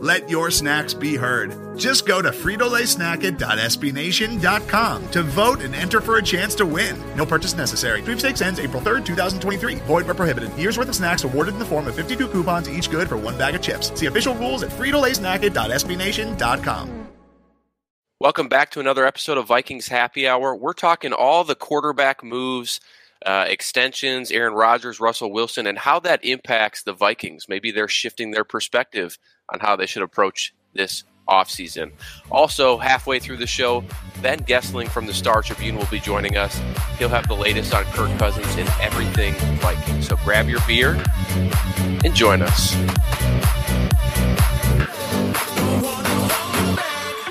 Let your snacks be heard. Just go to fritolaysnacket.sbnation.com to vote and enter for a chance to win. No purchase necessary. Sweepstakes ends April 3rd, 2023. Void where prohibited. Year's worth of snacks awarded in the form of 52 coupons, each good for one bag of chips. See official rules at fritolaysnacket.sbnation.com. Welcome back to another episode of Vikings Happy Hour. We're talking all the quarterback moves, uh, extensions, Aaron Rodgers, Russell Wilson, and how that impacts the Vikings. Maybe they're shifting their perspective on how they should approach this offseason. Also, halfway through the show, Ben Goessling from the Star Tribune will be joining us. He'll have the latest on Kirk Cousins and everything Viking. So grab your beer and join us.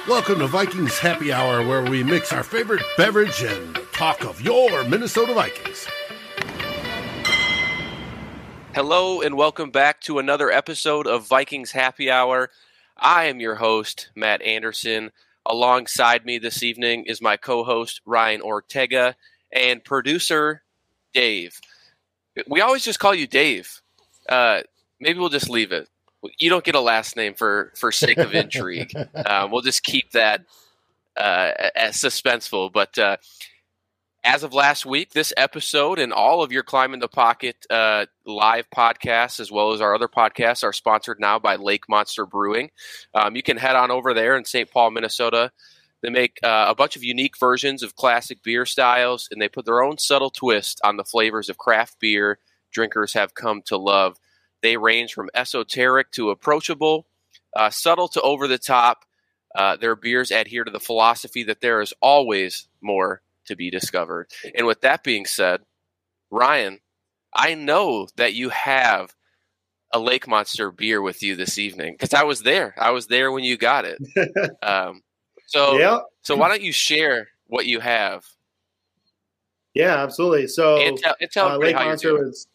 Welcome to Vikings Happy Hour, where we mix our favorite beverage and talk of your Minnesota Vikings. Hello, and welcome back to another episode of Vikings Happy Hour. I am your host, Matt Anderson. Alongside me this evening is my co host, Ryan Ortega, and producer, Dave. We always just call you Dave. Uh, maybe we'll just leave it. You don't get a last name for, for sake of intrigue. um, we'll just keep that uh, as suspenseful. But uh, as of last week, this episode and all of your Climb in the Pocket uh, live podcasts, as well as our other podcasts, are sponsored now by Lake Monster Brewing. Um, you can head on over there in St. Paul, Minnesota. They make uh, a bunch of unique versions of classic beer styles, and they put their own subtle twist on the flavors of craft beer drinkers have come to love. They range from esoteric to approachable, uh, subtle to over the top. Uh, their beers adhere to the philosophy that there is always more to be discovered. And with that being said, Ryan, I know that you have a Lake Monster beer with you this evening because I was there. I was there when you got it. Um, so, yeah. so why don't you share what you have? Yeah, absolutely. So, and tell, and tell uh, Lake Monster was.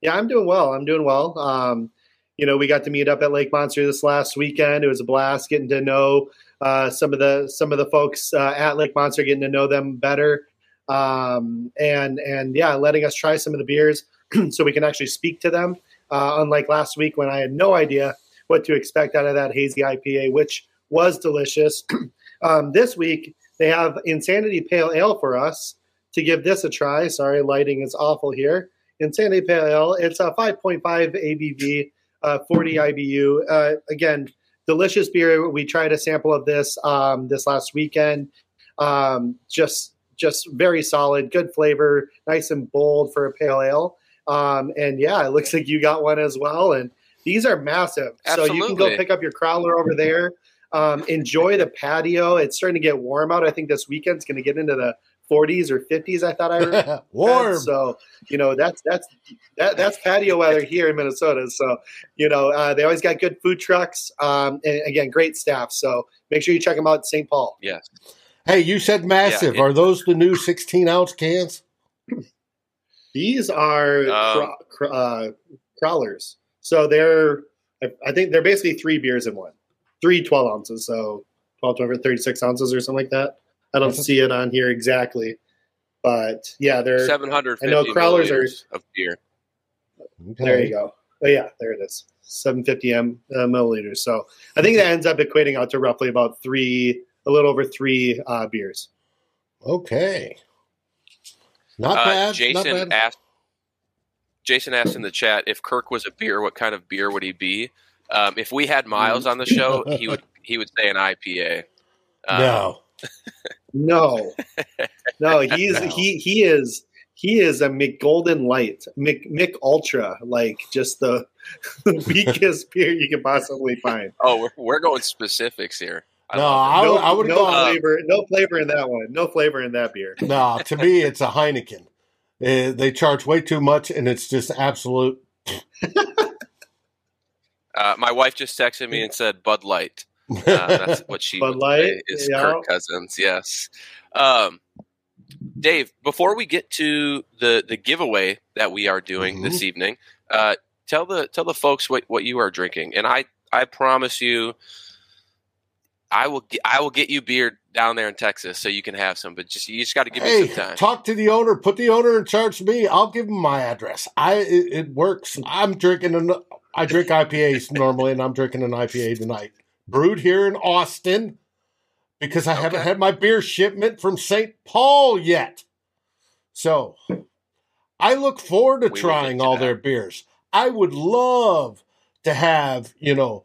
Yeah, I'm doing well. I'm doing well. Um, you know, we got to meet up at Lake Monster this last weekend. It was a blast getting to know uh, some of the some of the folks uh, at Lake Monster, getting to know them better, um, and and yeah, letting us try some of the beers so we can actually speak to them. Uh, unlike last week when I had no idea what to expect out of that hazy IPA, which was delicious. um, this week they have Insanity Pale Ale for us to give this a try. Sorry, lighting is awful here. Insanity Pale Ale. It's a 5.5 ABV, uh, 40 IBU. Uh, again, delicious beer. We tried a sample of this um, this last weekend. Um, just just very solid, good flavor, nice and bold for a pale ale. Um, and yeah, it looks like you got one as well. And these are massive, so you can go pick up your crowler over there. Um, enjoy the patio. It's starting to get warm out. I think this weekend's going to get into the 40s or 50s. I thought I read. Warm. So you know that's that's that, that's patio weather here in Minnesota. So you know uh, they always got good food trucks. Um, and again, great staff. So make sure you check them out in St. Paul. Yes. Hey, you said massive. it- Are those the new 16 ounce cans? These are Um, cra- cra- uh, crowlers. So they're I, I think they're basically three beers in one. Three 12 ounces. So 12 to over 36 ounces or something like that. I don't see it on here exactly. But yeah, they're 750 I know crowlers are- milliliters of beer. There you go. Oh yeah, there it is. 750 m uh, milliliters. So I think that ends up equating out to roughly about three, a little over three uh, beers. Okay. Not Uh, bad. Jason not bad. asked. Jason asked in the chat if Kirk was a beer, what kind of beer would he be? Um, if we had Miles on the show, he would he would say an IPA. Um, no. No, no, he's No. he he is he is a McGolden Light, Mc Mich Ultra, like just the weakest beer you can possibly find. Oh, we're, we're going specifics here. I No. I No, would- I would no go- flavor, no flavor in that one. No flavor in that beer. No, to me, it's a Heineken. Uh, they charge way too much, and it's just absolute. Uh, my wife just texted me and said Bud Light. Uh, that's what she would Light, say is yeah. Kirk Cousins. Yes. Um, Dave, before we get to the the giveaway that we are doing this evening, uh, tell the tell the folks what, what you are drinking, and I I promise you, I will I will get you beer down there in Texas so you can have some, but just you just got to give me some time. talk to the owner. Put the owner in charge of me. I'll give him my address. I it, it works. I'm drinking an. I drink IPAs normally, and I'm drinking an IPA tonight. Brewed here in Austin, because I haven't had my beer shipment from St. Paul yet. So, I look forward to We trying to all that. their beers. I would love to have you know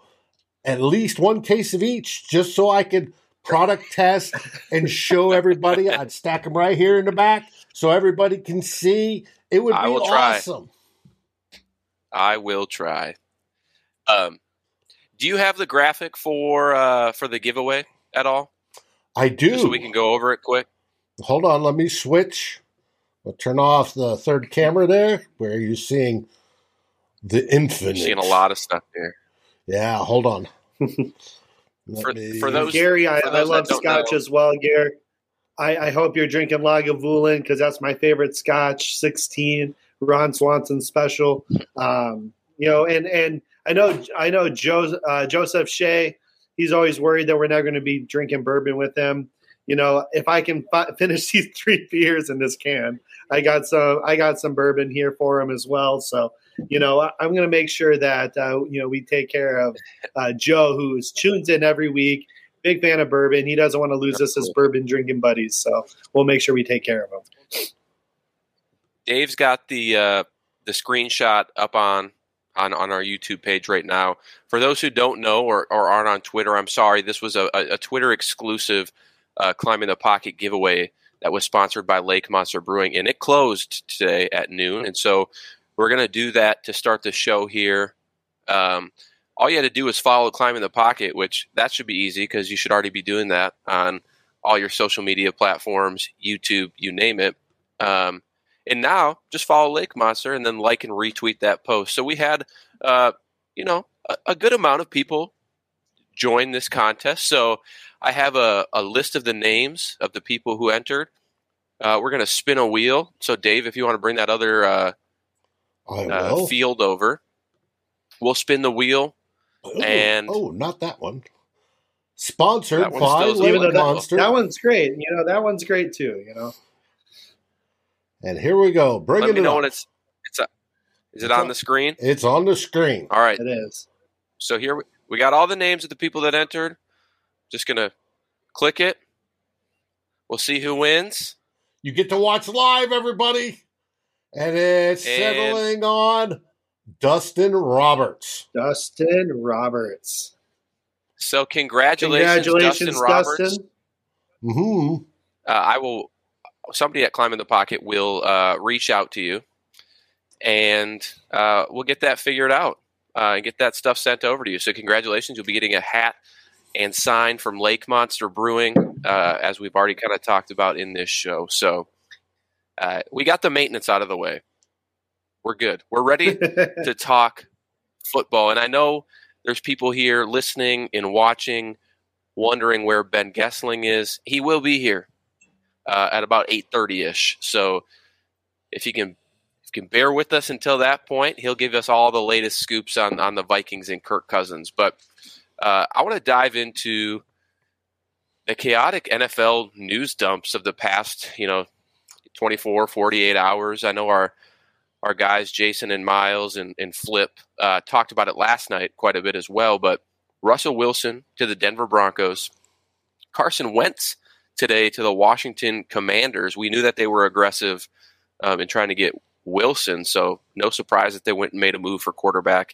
at least one case of each, just so I could product test and show everybody. I'd stack them right here in the back so everybody can see. It would I be will try. awesome. I will try. Um, do you have the graphic for uh, for the giveaway at all? I do. Just so we can go over it quick. Hold on, let me switch. I'll turn off the third camera there. Where are you seeing the infinite? Seeing a lot of stuff here. Yeah, hold on. For- me- for those- Gary, I, for I those that love Scotch know- as well, Gary. I, I hope you're drinking Lagavulin because that's my favorite Scotch, 16 Ron Swanson special. Um, you know, and and I know I know Joe, uh, Joseph Shea. He's always worried that we're not going to be drinking bourbon with him. You know, if I can fi- finish these three beers in this can, I got some. I got some bourbon here for him as well. So, you know, I, I'm going to make sure that uh, you know we take care of uh, Joe, who is tunes in every week. Big fan of bourbon. He doesn't want to lose us as bourbon drinking buddies. So we'll make sure we take care of him. Dave's got the uh, the screenshot up on, on on our YouTube page right now. For those who don't know or, or aren't on Twitter, I'm sorry. This was a, a, Twitter exclusive uh, climbing the pocket giveaway that was sponsored by Lake Monster Brewing, and it closed today at noon. And so we're gonna do that to start the show here. Um, all you had to do is follow climbing the pocket, which that should be easy because you should already be doing that on all your social media platforms, YouTube, you name it. Um, and now just follow Lake Monster and then like and retweet that post. So we had, uh, you know, a, a good amount of people join this contest. So I have a, a list of the names of the people who entered. Uh, we're going to spin a wheel. So Dave, if you want to bring that other uh, uh, field over, we'll spin the wheel. oh, and- oh, not that one. Sponsored That by Lake Even that- Monster. That one's great. You know, that one's great too. You know, and here we go. Bringing Let me know up. when it's it's a, is it It's on on- the screen? It's on the screen. All right. it is. So here we, we got all the names of the people that entered. Just gonna click it. We'll see who wins. You get to watch live, everybody. And it's And- settling on Dustin Roberts. Dustin Roberts. So congratulations, Congratulations, Dustin Roberts. Dustin. hmm Uh, I will. Somebody at Climb in the Pocket will uh, reach out to you, and uh, we'll get that figured out uh, and get that stuff sent over to you. So congratulations, you'll be getting a hat and sign from Lake Monster Brewing, uh, as we've already kind of talked about in this show. So uh, we got the maintenance out of the way. We're good. We're ready to talk football. And I know there's people here listening and watching, wondering where Ben Goessling is. He will be here uh, at about 8:30 ish. So if you can. if you Can bear with us until that point. He'll give us all the latest scoops on, on the Vikings and Kirk Cousins. But uh, I want to dive into the chaotic NFL news dumps of the past, you know, 24, 48 hours. I know our our guys, Jason and Miles and, and Flip, uh, talked about it last night quite a bit as well. But Russell Wilson to the Denver Broncos, Carson Wentz today to the Washington Commanders. We knew that they were aggressive um, in trying to get Wilson, so no surprise that they went and made a move for quarterback.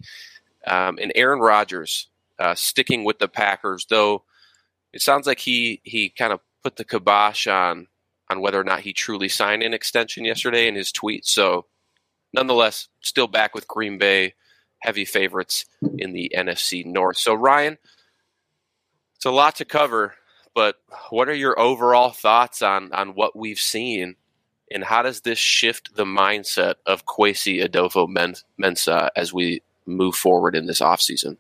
Um, and Aaron Rodgers uh, sticking with the Packers, though it sounds like he he kind of put the kibosh on on whether or not he truly signed an extension yesterday in his tweet. So nonetheless, still back with Green Bay, heavy favorites in the NFC North. So, Ryan, it's a lot to cover, but what are your overall thoughts on, on what we've seen, and how does this shift the mindset of Kwesi Adofo Men- Mensah as we move forward in this offseason?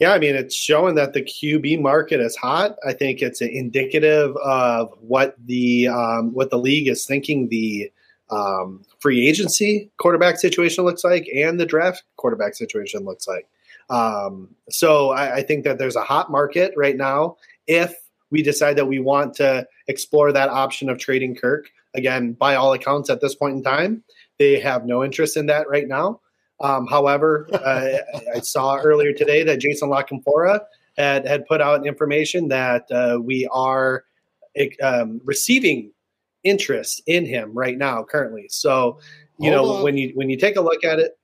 Yeah, I mean, it's showing that the QB market is hot. I think it's indicative of what the um, what the league is thinking the um, free agency quarterback situation looks like and the draft quarterback situation looks like. Um, so I, I think that there's a hot market right now. If we decide that we want to explore that option of trading Kirk, again, by all accounts at this point in time, they have no interest in that right now. Um, however, uh, I saw earlier today that Jason La had, had put out information that uh, we are um, receiving interest in him right now, currently. So, you Hold know, on. when you when you take a look at it,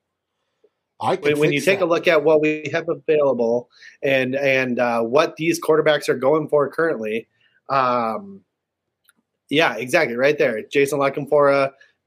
when, when, you take that. a look at what we have available and and uh, what these quarterbacks are going for currently, um, yeah, exactly, right there. Jason La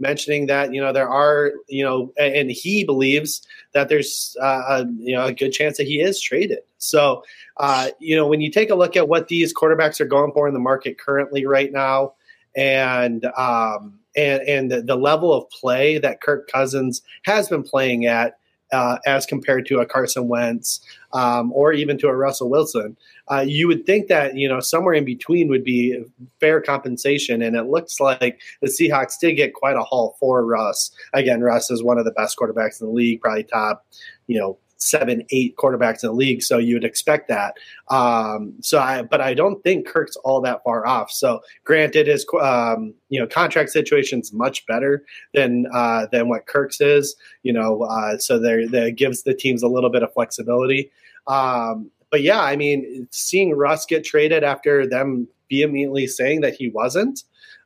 mentioning that you know there are you know and he believes that there's uh, a, you know a good chance that he is traded so uh, you know when you take a look at what these quarterbacks are going for in the market currently right now and um, and and the, the level of play that Kirk Cousins has been playing at uh, as compared to a Carson Wentz um, or even to a Russell Wilson. Uh, you would think that you know somewhere in between would be fair compensation, and it looks like the Seahawks did get quite a haul for Russ. Again, Russ is one of the best quarterbacks in the league, probably top, you know, seven, eight quarterbacks in the league. So you would expect that. Um, so I, but I don't think Kirk's all that far off. So granted, his um, you know contract situation's much better than uh, than what Kirk's is. You know, uh, so there that gives the teams a little bit of flexibility. Um, but yeah, I mean, seeing Russ get traded after them vehemently saying that he wasn't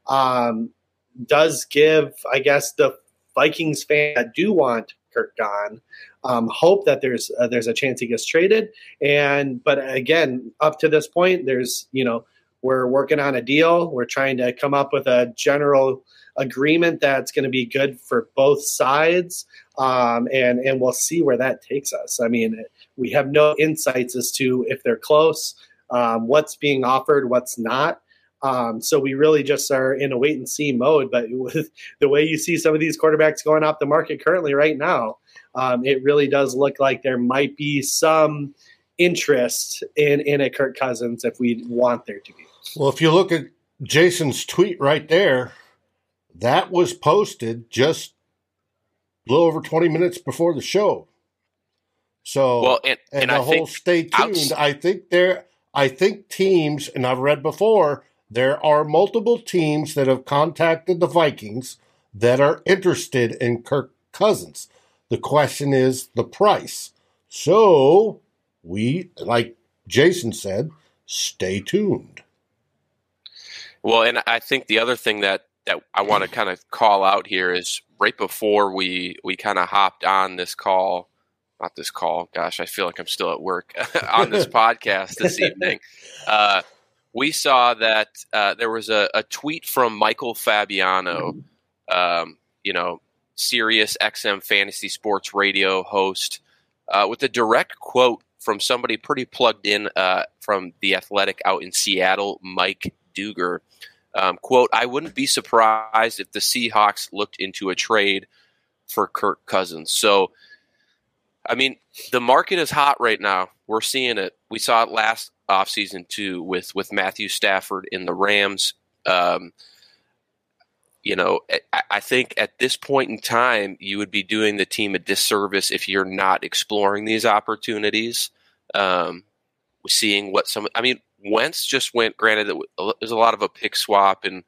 um, does give, I guess, the Vikings fan that do want Kirk gone um, hope that there's uh, there's a chance he gets traded. And but again, up to this point, there's you know we're working on a deal. We're trying to come up with a general agreement that's going to be good for both sides, um, and and we'll see where that takes us. I mean, we have no insights as to if they're close, um, what's being offered, what's not. Um, so we really just are in a wait and see mode. But with the way you see some of these quarterbacks going off the market currently right now, um, it really does look like there might be some interest in in a Kirk Cousins if we want there to be. Well, if you look at Jason's tweet right there, that was posted just a little over 20 minutes before the show. So, well, and, and, and the I whole stay tuned. I think there, I think teams, and I've read before, there are multiple teams that have contacted the Vikings that are interested in Kirk Cousins. The question is the price. So we, like Jason said, stay tuned. Well, and I think the other thing that that I want to kind of call out here is right before we we kind of hopped on this call, not this call. Gosh, I feel like I'm still at work on this podcast this evening. Uh, we saw that uh, there was a, a, tweet from Michael Fabiano. Um, you know, Sirius XM Fantasy Sports Radio host, uh, with a direct quote from somebody pretty plugged in uh, from the Athletic out in Seattle, Mike Dugar. Um, quote: I wouldn't be surprised if the Seahawks looked into a trade for Kirk Cousins. So, I mean, the market is hot right now. We're seeing it. We saw it last offseason too with with Matthew Stafford in the Rams. Um, you know, I think at this point in time, you would be doing the team a disservice if you're not exploring these opportunities. Um, seeing what some, I mean, Wentz just went. Granted, there's a lot of a pick swap and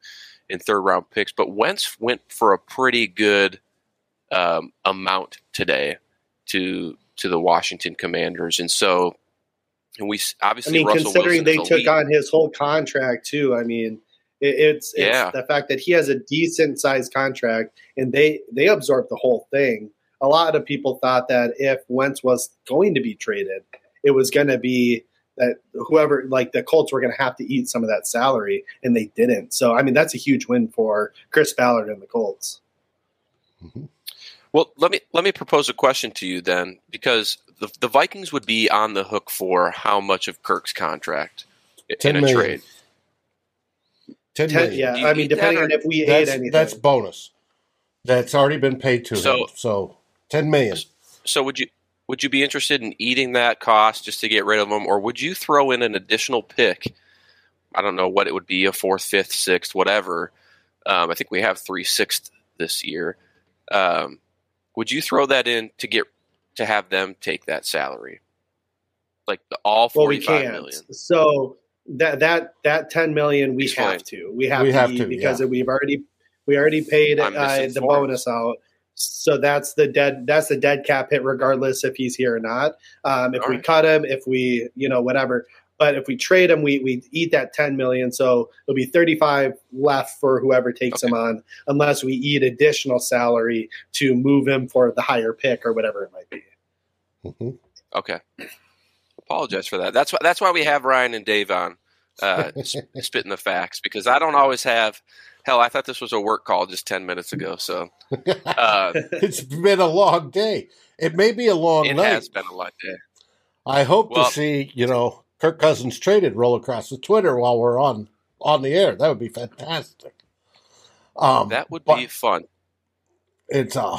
in third round picks, but Wentz went for a pretty good um, amount today to to the Washington Commanders, and so and we obviously. I mean, Russell considering Wilson they took on his whole contract too, I mean, it, it's, it's the fact that he has a decent sized contract and they they absorb the whole thing. A lot of people thought that if Wentz was going to be traded, it was going to be that whoever like the Colts were going to have to eat some of that salary, and they didn't. So I mean, that's a huge win for Chris Ballard and the Colts. Mm-hmm. Well, let me let me propose a question to you then, because the, the Vikings would be on the hook for how much of Kirk's contract in a million. trade? Ten, Ten yeah, I mean, depending on if we ate anything, that's bonus. That's already been paid to so, him. So ten million. So would you would you be interested in eating that cost just to get rid of him, or would you throw in an additional pick? I don't know what it would be a fourth, fifth, sixth, whatever. Um, I think we have three sixth this year. Um, would you throw that in to get to have them take that salary, like the, all Well, we can't. million? So that that that ten million we Explain. have to. We have We to, have to, because yeah. we've already we already paid uh, the bonus out. So that's the dead that's the dead cap hit regardless if he's here or not. Um, if All we right. cut him, if we you know whatever. But if we trade him, we we eat that ten million. So it'll be thirty five left for whoever takes him on, unless we eat additional salary to move him for the higher pick or whatever it might be. Mhm. Okay. Apologize for that. That's why that's why we have Ryan and Dave on uh, spitting the facts because I don't always have. Hell, I thought this was a work call just ten minutes ago. So uh, it's been a long day. It may be a long it night. has been a lot day. I hope Well- to see, you know, Kirk Cousins traded roll across the Twitter while we're on on the air. That would be fantastic. Um, That would be fun. it's uh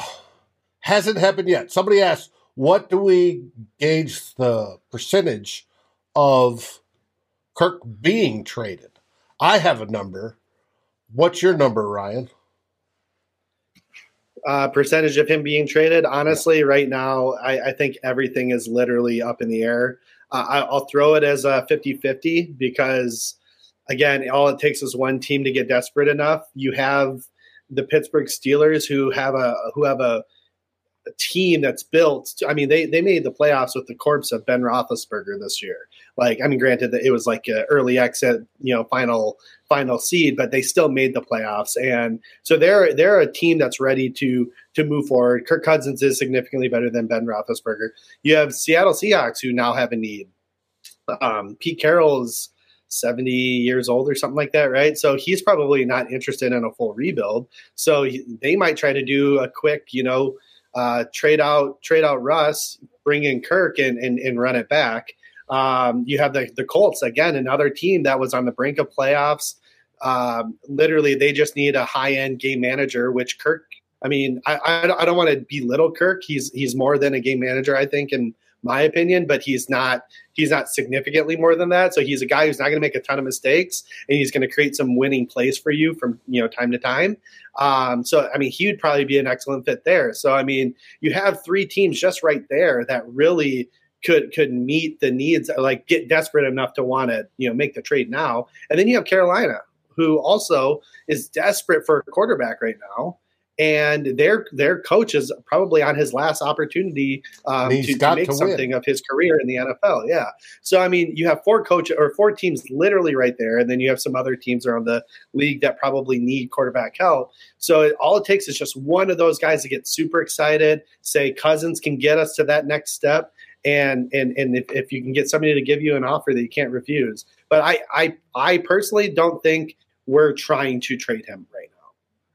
hasn't happened yet. Somebody asked, "What do we gauge the percentage of Kirk being traded?" I have a number. What's your number, Ryan? uh, percentage of him being traded. Honestly, right now, I, I think everything is literally up in the air. Uh, I, I'll throw it as a 50 50 because, again, all it takes is one team to get desperate enough. You have the Pittsburgh Steelers who have a who have a, a team that's built. To, I mean, they they made the playoffs with the corpse of Ben Roethlisberger this year. Like, I mean, granted that it was like an early exit, you know, final final seed, but they still made the playoffs, and so they're they're a team that's ready to to move forward. Kirk Cousins is significantly better than Ben Roethlisberger. You have Seattle Seahawks who now have a need. Um, Pete Carroll is 70 years old or something like that, right? So he's probably not interested in a full rebuild. So he- they might try to do a quick, you know, uh, trade out trade out Russ, bring in Kirk, and and, and run it back. Um, you have the the Colts again, another team that was on the brink of playoffs. Um, literally, they just need a high end game manager, which Kirk. I mean, I I, I don't want to belittle Kirk. He's he's more than a game manager, I think, in my opinion, but he's not he's not significantly more than that. So he's a guy who's not going to make a ton of mistakes, and he's going to create some winning plays for you from you know time to time. Um, so I mean, he would probably be an excellent fit there. So I mean, you have three teams just right there that really could could meet the needs, like get desperate enough to want to you know make the trade now, and then you have Carolina, who also is desperate for a quarterback right now. And their their coach is probably on his last opportunity um, to, to make to something of his career in the NFL. Yeah. So I mean, you have four coach or four teams literally right there, and then you have some other teams around the league that probably need quarterback help. So it, all it takes is just one of those guys to get super excited. Say Cousins can get us to that next step, and and and if, if you can get somebody to give you an offer that you can't refuse. But I I I personally don't think we're trying to trade him right now.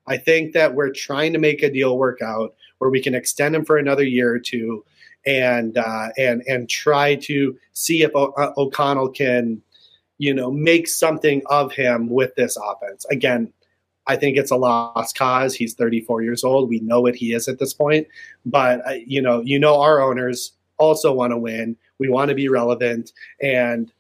I think that we're trying to make a deal work out where we can extend him for another year or two, and uh, and and try to see if o- uh, O'Connell can, you know, make something of him with this offense. Again, I think it's a lost cause. He's 34 years old. We know what he is at this point, but uh, you know, you know, our owners also want to win. We want to be relevant, and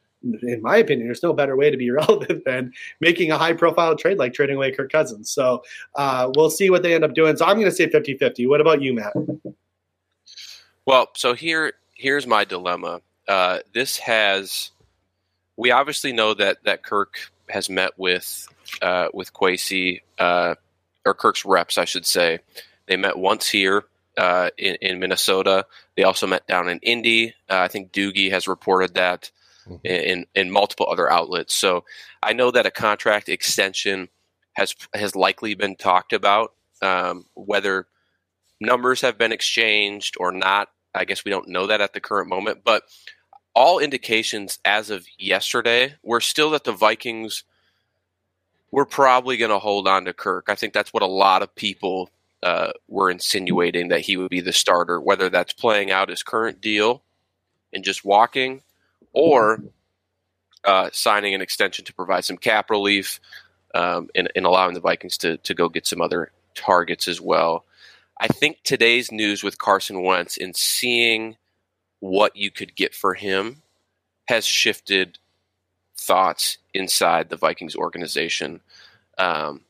in my opinion, there's no better way to be relevant than making a high profile trade like trading away Kirk Cousins. So uh, we'll see what they end up doing. So I'm going to say 50 50. What about you, Matt? Well, so here here's my dilemma. Uh, this has we obviously know that that Kirk has met with uh, with Kwesi uh, or Kirk's reps, I should say. They met once here uh, in, in Minnesota. They also met down in Indy. Uh, I think Doogie has reported that in in multiple other outlets. So I know that a contract extension has has likely been talked about. Um, whether numbers have been exchanged or not, I guess we don't know that at the current moment. But all indications as of yesterday were still that the Vikings were probably going to hold on to Kirk. I think that's what a lot of people uh, were insinuating that he would be the starter, whether that's playing out his current deal and just walking, or uh, signing an extension to provide some cap relief um, and, and allowing the Vikings to to go get some other targets as well. I think today's news with Carson Wentz and seeing what you could get for him has shifted thoughts inside the Vikings organization. Um,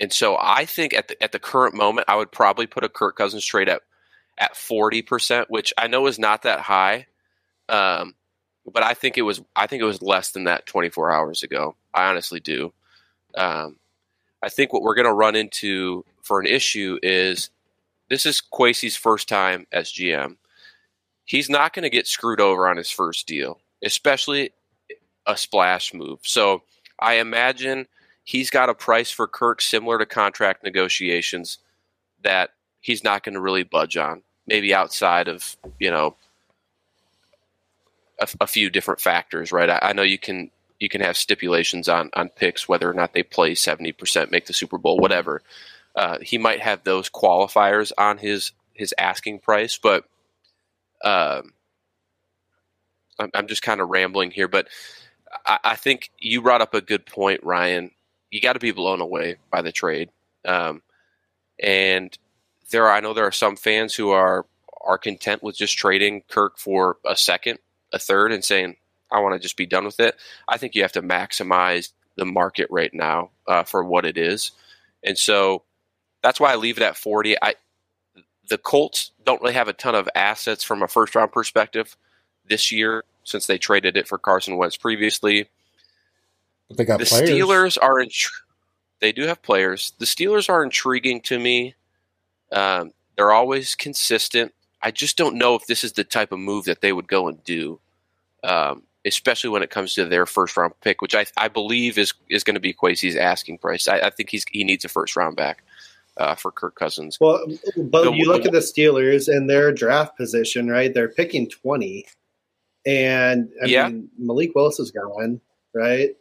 and so I think at the at the current moment, I would probably put a Kirk Cousins trade at at forty percent, which I know is not that high. Um, but I think it was I think it was less than that 24 hours ago. I honestly do. Um, I think what we're going to run into for an issue is this is Kwesi's first time as GM. He's not going to get screwed over on his first deal, especially a splash move. So I imagine he's got a price for Kirk similar to contract negotiations that he's not going to really budge on. Maybe outside of you know a, a few different factors, right? I, I, know you can you can have stipulations on on picks whether or not they play seventy percent, make the Super Bowl, whatever. Uh, he might have those qualifiers on his his asking price, but um, I'm, I'm just kind of rambling here. But I, I, think you brought up a good point, Ryan. You got to be blown away by the trade, um, and there are, I know there are some fans who are are content with just trading Kirk for a second a third and saying, I want to just be done with it. I think you have to maximize the market right now uh, for what it is. And so that's why I leave it at 40. I the Colts don't really have a ton of assets from a first round perspective this year since they traded it for Carson Wentz previously. But they got the players. Steelers are intri- they do have players. The Steelers are intriguing to me. Um, they're always consistent. I just don't know if this is the type of move that they would go and do, um, especially when it comes to their first round pick, which I, I believe is is going to be Kwesi's asking price. I, I, think he's he needs a first round back uh, for Kirk Cousins. Well, but the, you look the, at the Steelers and their draft position, right? They're picking twenty, and I yeah. mean Malik Willis is gone, right?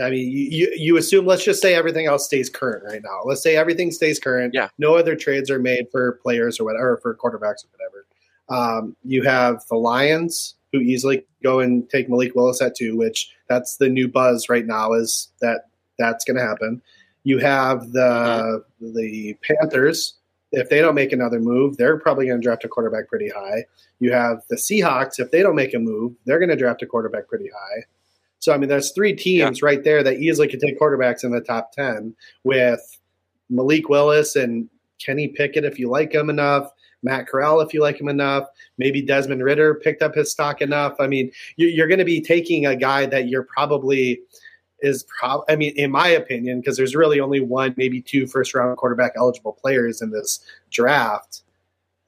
I mean, you, you assume, let's just say everything else stays current right now. Let's say everything stays current. Yeah. No other trades are made for players or whatever, or for quarterbacks or whatever. Um, you have the Lions who easily go and take Malik Willis at two, which that's the new buzz right now is that that's going to happen. You have the mm-hmm. the Panthers. If they don't make another move, they're probably going to draft a quarterback pretty high. You have the Seahawks. If they don't make a move, they're going to draft a quarterback pretty high. So I mean, there's three teams yeah. right there that easily could take quarterbacks in the top ten with Malik Willis and Kenny Pickett if you like him enough. Matt Corral, if you like him enough, maybe Desmond Ridder picked up his stock enough. I mean, you're going to be taking a guy that you're probably is prob. I mean, in my opinion, because there's really only one, maybe two first round quarterback eligible players in this draft.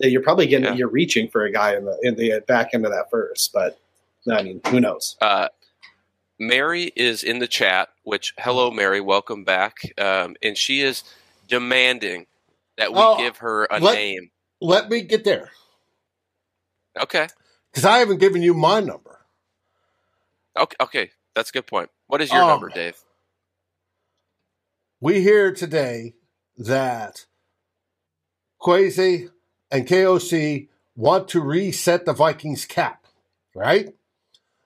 That you're probably getting, yeah. you're reaching for a guy in the in the back end of that first. But I mean, who knows? Uh, Mary is in the chat, which, hello, Mary, welcome back. Um, and she is demanding that we oh, give her a let, name. Let me get there. Okay. Because I haven't given you my number. Okay, okay. That's a good point. What is your um, number, Dave? We hear today that Kwesi and KOC want to reset the Vikings cap, right?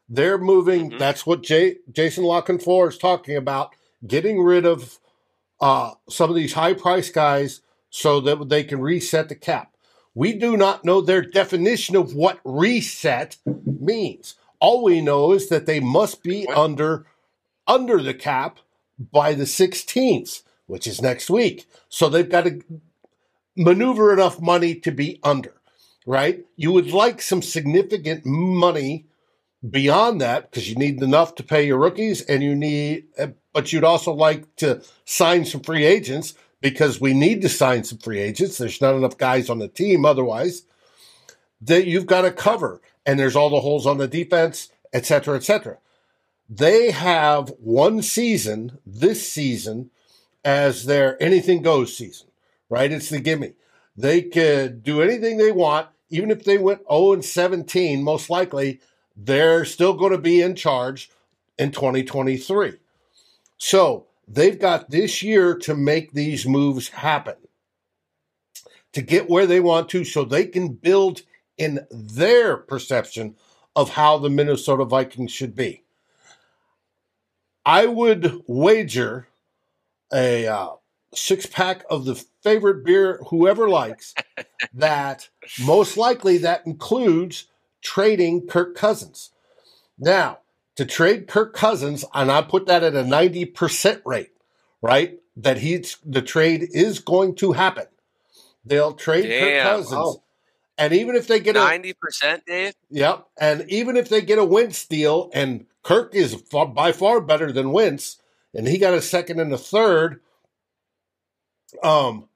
They're moving. Mm-hmm. That's what Jay, Jason Canfora is talking about. Getting rid of uh, some of these high price guys so that they can reset the cap. We do not know their definition of what reset means. All we know is that they must be under under the cap by the 16th, which is next week. So they've got to maneuver enough money to be under, right? You would like some significant money beyond that because you need enough to pay your rookies and you need uh, but you'd also like to sign some free agents because we need to sign some free agents. There's not enough guys on the team otherwise that you've got to cover. And there's all the holes on the defense etc etc they have one season this season as their anything goes season right? It's the gimme. They could do anything they want even if they went 0 and 17 most likely they're still going to be in charge in 2023. So they've got this year to make these moves happen, to get where they want to, so they can build in their perception of how the Minnesota Vikings should be. I would wager a uh, six pack of the favorite beer whoever likes that most likely that includes trading Kirk Cousins. Now, to trade Kirk Cousins, and I put that at a 90% rate, right? That he's the trade is going to happen. They'll trade Damn. Kirk Cousins. Wow. And even if they get a 90%, Dave? Yep. And even if they get a Wentz deal, and Kirk is far, by far better than Wentz, and he got a second and a third, um,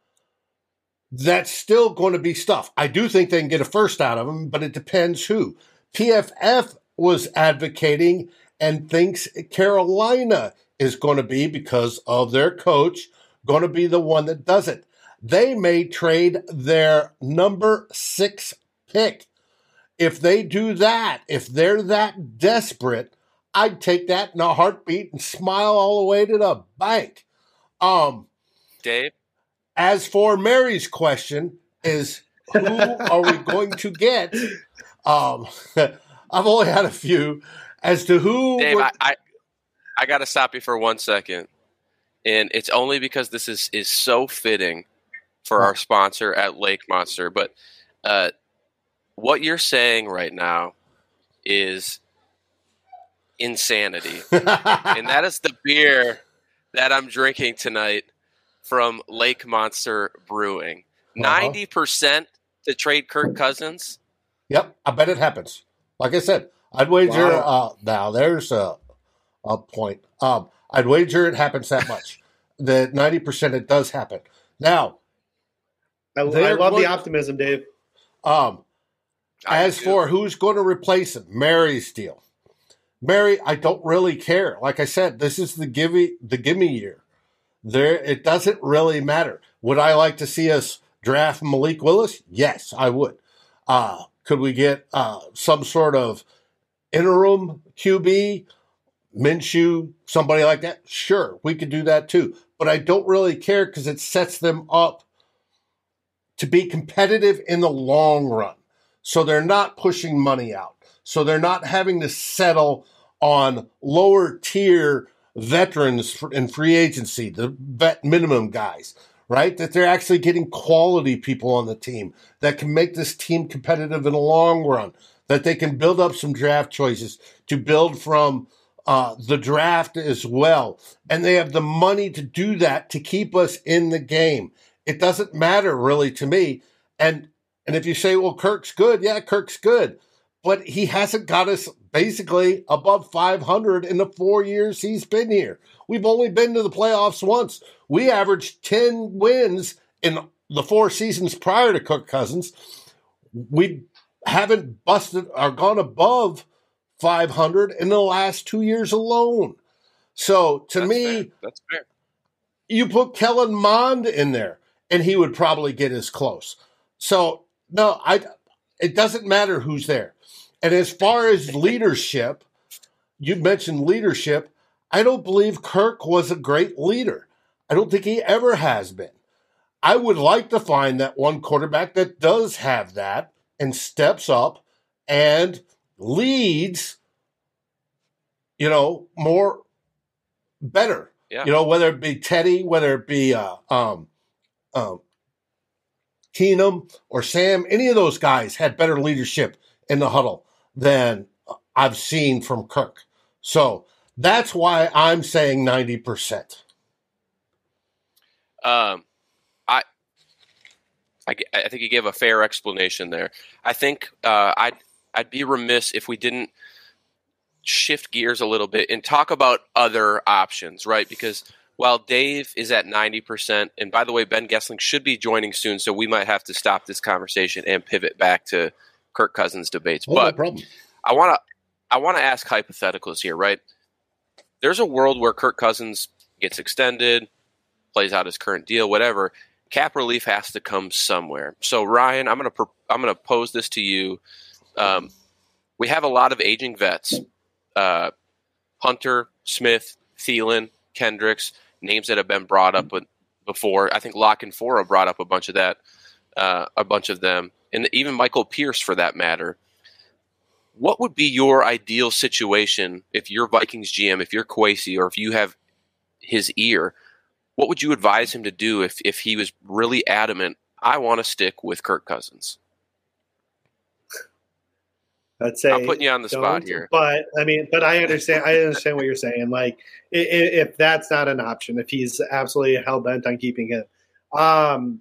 that's still going to be stuff. I do think they can get a first out of him, but it depends who. PFF was advocating and thinks Carolina is going to be, because of their coach, going to be the one that does it. They may trade their number six pick. If they do that, if they're that desperate, I'd take that in a heartbeat and smile all the way to the bank. Um, Dave? As for Mary's question, is who are we going to get? Um, I've only had a few as to who. Dave, I, I, I got to stop you for one second, and it's only because this is is so fitting for our sponsor at Lake Monster. But uh, what you're saying right now is insanity, and that is the beer that I'm drinking tonight from Lake Monster Brewing. Uh-huh. 90 uh-huh. percent to trade Kirk Cousins. Yep, I bet it happens. Like I said, I'd wager. Wow. Uh, now there's a a point. Um, I'd wager it happens that much. that ninety percent it does happen. Now, I, I love going, the optimism, Dave. Um, as for who's going to replace him, Mary's deal. Mary, I don't really care. Like I said, this is the gimme the gimme year. There, it doesn't really matter. Would I like to see us draft Malik Willis? Yes, I would. Uh, could we get uh, some sort of interim QB, Minshew, somebody like that? Sure, we could do that too. But I don't really care because it sets them up to be competitive in the long run. So they're not pushing money out. So they're not having to settle on lower tier veterans in free agency, the vet minimum guys, right? That they're actually getting quality people on the team that can make this team competitive in the long run, that they can build up some draft choices to build from uh, the draft as well. And they have the money to do that to keep us in the game. It doesn't matter really to me. And and if you say, well, Kirk's good, yeah, Kirk's good but he hasn't got us basically above 500 in the four years he's been here. We've only been to the playoffs once. We averaged 10 wins in the four seasons prior to Kirk Cousins. We haven't busted or gone above 500 in the last two years alone. So to that's me, fair. that's fair. You put Kellen Mond in there, and he would probably get as close. So no, I. It doesn't matter who's there. And as far as leadership, you mentioned leadership. I don't believe Kirk was a great leader. I don't think he ever has been. I would like to find that one quarterback that does have that and steps up and leads, you know, more better. Yeah. You know, whether it be Teddy, whether it be uh, um, um, Keenum or Sam, any of those guys had better leadership in the huddle than I've seen from Kirk. So that's why I'm saying 90%. Um, I, I, I think you gave a fair explanation there. I think uh, I'd, I'd be remiss if we didn't shift gears a little bit and talk about other options, right? Because while Dave is at 90%, and by the way, Ben Goessling should be joining soon, so we might have to stop this conversation and pivot back to – Kirk Cousins debates. Oh, but no I want to I want to ask hypotheticals here, right? There's a world where Kirk Cousins gets extended, plays out his current deal, whatever. Cap relief has to come somewhere. So Ryan, I'm gonna I'm gonna pose this to you. Um, we have a lot of aging vets, uh, Hunter, Smith, Thielen, Kendricks, names that have been brought up before. I think Lock and Canfora brought up a bunch of that, uh, a bunch of them and even Michael Pierce for that matter. What would be your ideal situation if you're Vikings GM, if you're Kwesi, or if you have his ear? What would you advise him to do if, if he was really adamant, I want to stick with Kirk Cousins? I'd say I'm putting you on the spot here. But I mean, but I understand. I understand what you're saying. Like, i- i- if that's not an option, if he's absolutely hell bent on keeping him, um,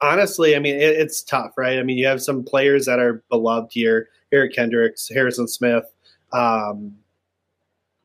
honestly, I mean, it, it's tough, right? I mean, you have some players that are beloved here: Eric Kendricks, Harrison Smith. Um,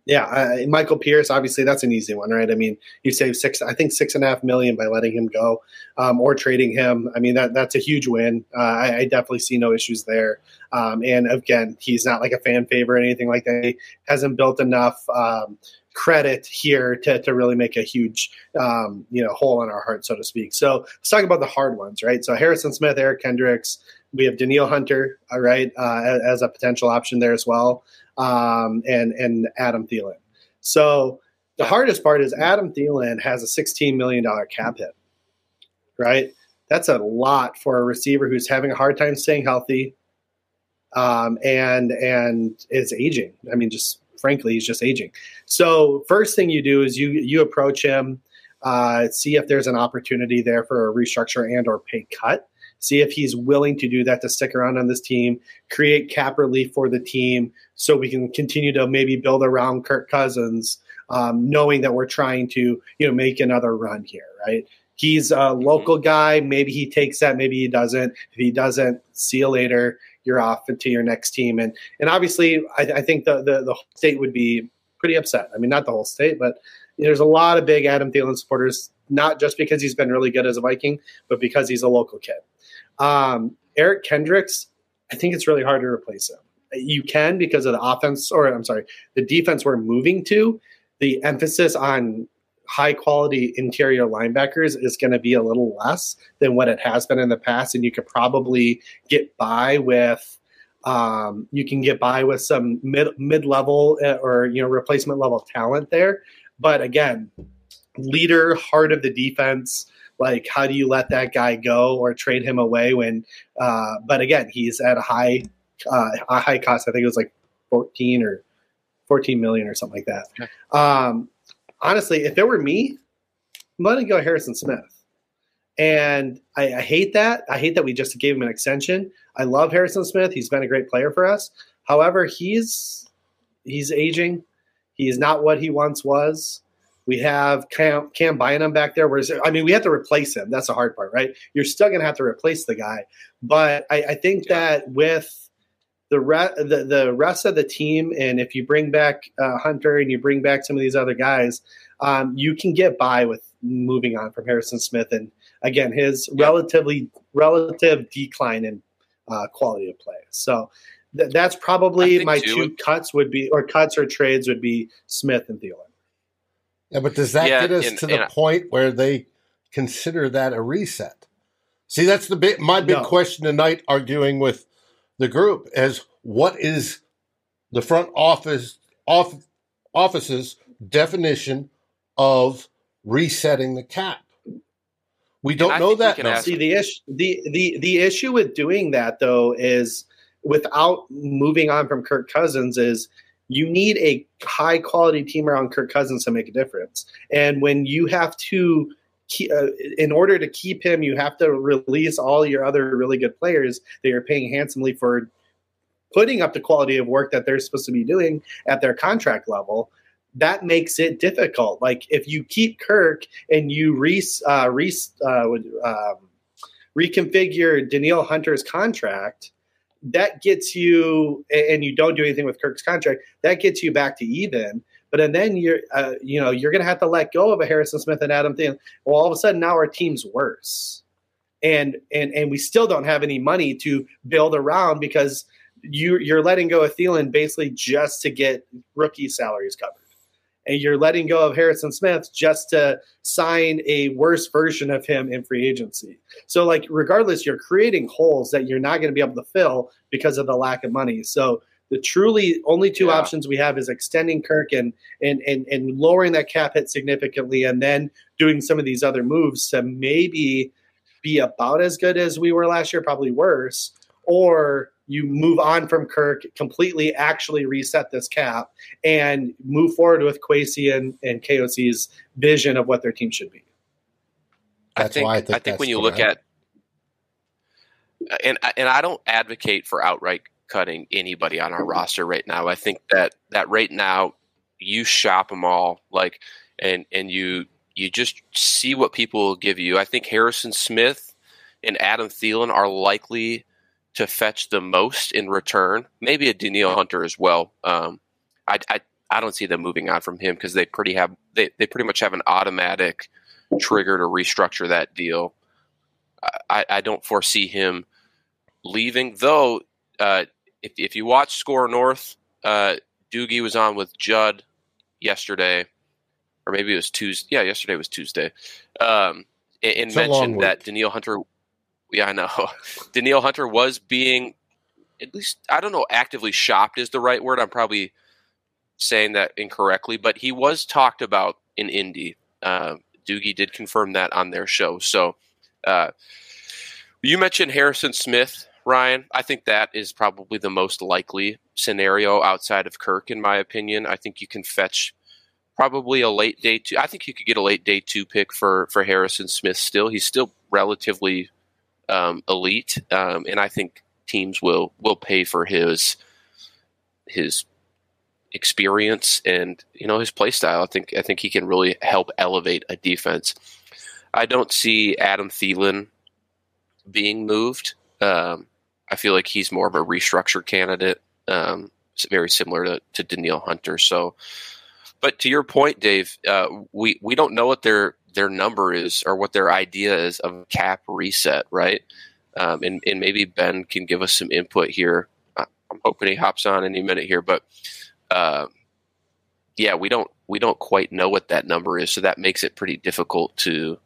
yeah, Michael Pierce. Obviously, that's an easy one, right? I mean, you save six, I think six and a half million by letting him go um, or trading him. I mean, that that's a huge win. Uh, I, I definitely see no issues there. Um, and again, he's not like a fan favorite or anything like that. He hasn't built enough um, credit here to, to really make a huge um, you know hole in our heart, so to speak. So let's talk about the hard ones, right? So Harrison Smith, Eric Kendricks. We have Danielle Hunter, all right, uh, as, as a potential option there as well, um, and and Adam Thielen. So the hardest part is Adam Thielen has a $16 million cap hit, right? That's a lot for a receiver who's having a hard time staying healthy, um, and and is aging. I mean, just frankly, he's just aging. So first thing you do is you you approach him, uh, see if there's an opportunity there for a restructure and or pay cut. See if he's willing to do that to stick around on this team, create cap relief for the team, so we can continue to maybe build around Kirk Cousins, um, knowing that we're trying to you know make another run here, right? He's a local guy. Maybe he takes that. Maybe he doesn't. If he doesn't, see you later. You're off to your next team. And and obviously, I, I think the, the the state would be pretty upset. I mean, not the whole state, but there's a lot of big Adam Thielen supporters. Not just because he's been really good as a Viking, but because he's a local kid. Um, Eric Kendricks, I think it's really hard to replace him. You can because of the offense, or I'm sorry, the defense we're moving to. The emphasis on high quality interior linebackers is going to be a little less than what it has been in the past, and you could probably get by with. Um, you can get by with some mid mid level or you know replacement level talent there, but again, leader, heart of the defense. Like, how do you let that guy go or trade him away when? Uh, but again, he's at a high uh, a high cost. I think it was like fourteen or fourteen million or something like that. Um, honestly, if it were me, I'm letting go Harrison Smith. And I, I, hate that. I hate that we just gave him an extension. I love Harrison Smith. He's been a great player for us. However, he's he's aging. He is not what he once was. We have Cam, Cam Bynum back there. Whereas, I mean, we have to replace him. That's the hard part, right? You're still going to have to replace the guy. But I, I think yeah. that with the, re- the the rest of the team, and if you bring back uh, Hunter and you bring back some of these other guys, um, you can get by with moving on from Harrison Smith. And again, his yeah. relatively relative decline in uh, quality of play. So th- that's probably my too, two cuts would be, or cuts or trades would be Smith and Thielen. Yeah, but does that yeah, get us and, to the point where they consider that a reset? See, that's the big, my big no. question tonight. Arguing with the group as what is the front office off, office's definition of resetting the cap. We don't know that. Now. See the issue. The, the the issue with doing that though is without moving on from Kirk Cousins is you need a high quality team around Kirk Cousins to make a difference. And when you have to, uh, in order to keep him, you have to release all your other really good players that you're paying handsomely for putting up the quality of work that they're supposed to be doing at their contract level. That makes it difficult. Like if you keep Kirk and you re, uh, re uh, um, reconfigure Danielle Hunter's contract, that gets you, and you don't do anything with Kirk's contract, that gets you back to even. But and then you're, uh, you know, you're going to have to let go of a Harrison Smith and Adam Thielen. Well, all of a sudden now our team's worse, and and and we still don't have any money to build around because you you're letting go of Thielen basically just to get rookie salaries covered and you're letting go of Harrison Smith just to sign a worse version of him in free agency. So, like, regardless, you're creating holes that you're not going to be able to fill because of the lack of money. So, the truly only two yeah. options we have is extending Kirk and, and and and lowering that cap hit significantly, and then doing some of these other moves to maybe be about as good as we were last year, probably worse, or you move on from Kirk, completely actually reset this cap, and move forward with Kwesi and, and KOC's vision of what their team should be. That's I think, I think, I think when you look at and and I don't advocate for outright cutting anybody on our roster right now. I think that that right now you shop them all like and and you you just see what people will give you. I think Harrison Smith and Adam Thielen are likely to fetch the most in return. Maybe a Danielle Hunter as well. Um, I, I I don't see them moving on from him because they pretty have they, they pretty much have an automatic trigger to restructure that deal. I, I don't foresee him leaving, though. Uh, if if you watch SKOR North, uh, Doogie was on with Judd yesterday, or maybe it was Tuesday. Yeah, yesterday was Tuesday, um, and, and mentioned that Danielle Hunter. Yeah, I know. Danielle Hunter was being, at least I don't know, actively shopped is the right word. I'm probably saying that incorrectly, but he was talked about in Indy. Uh, Doogie did confirm that on their show. So, uh, you mentioned Harrison Smith, Ryan. I think that is probably the most likely scenario outside of Kirk, in my opinion. I think you can fetch probably a late day two. I think you could get a late day two pick for for Harrison Smith. Still, he's still relatively um, elite, um, and I think teams will will pay for his his experience and you know his play style. I think I think he can really help elevate a defense. I don't see Adam Thielen being moved. Um, I feel like he's more of a restructure candidate, um, very similar to, to Danielle Hunter. So, but to your point, Dave, uh, we we don't know what their their number is or what their idea is of cap reset, right? Um, and and maybe Ben can give us some input here. I'm hoping he hops on any minute here, but uh, yeah, we don't we don't quite know what that number is, so that makes it pretty difficult to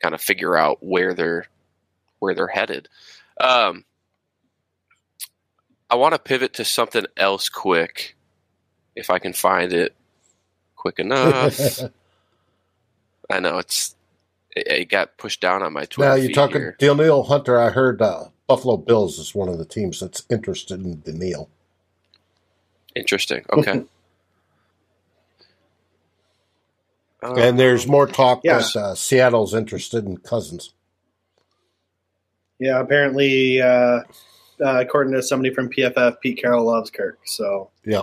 kind of figure out where they're where they're headed. Um, I want to pivot to something else quick, if I can find it quick enough. I know it's it, it, got pushed down on my Twitter. Now you're talking here. Danielle Hunter. I heard uh, Buffalo Bills is one of the teams that's interested in Danielle. Interesting. Okay. and there's more talk yeah. that uh, Seattle's interested in Cousins. Yeah, apparently, uh, uh, according to somebody from PFF, Pete Carroll loves Kirk. So, yeah.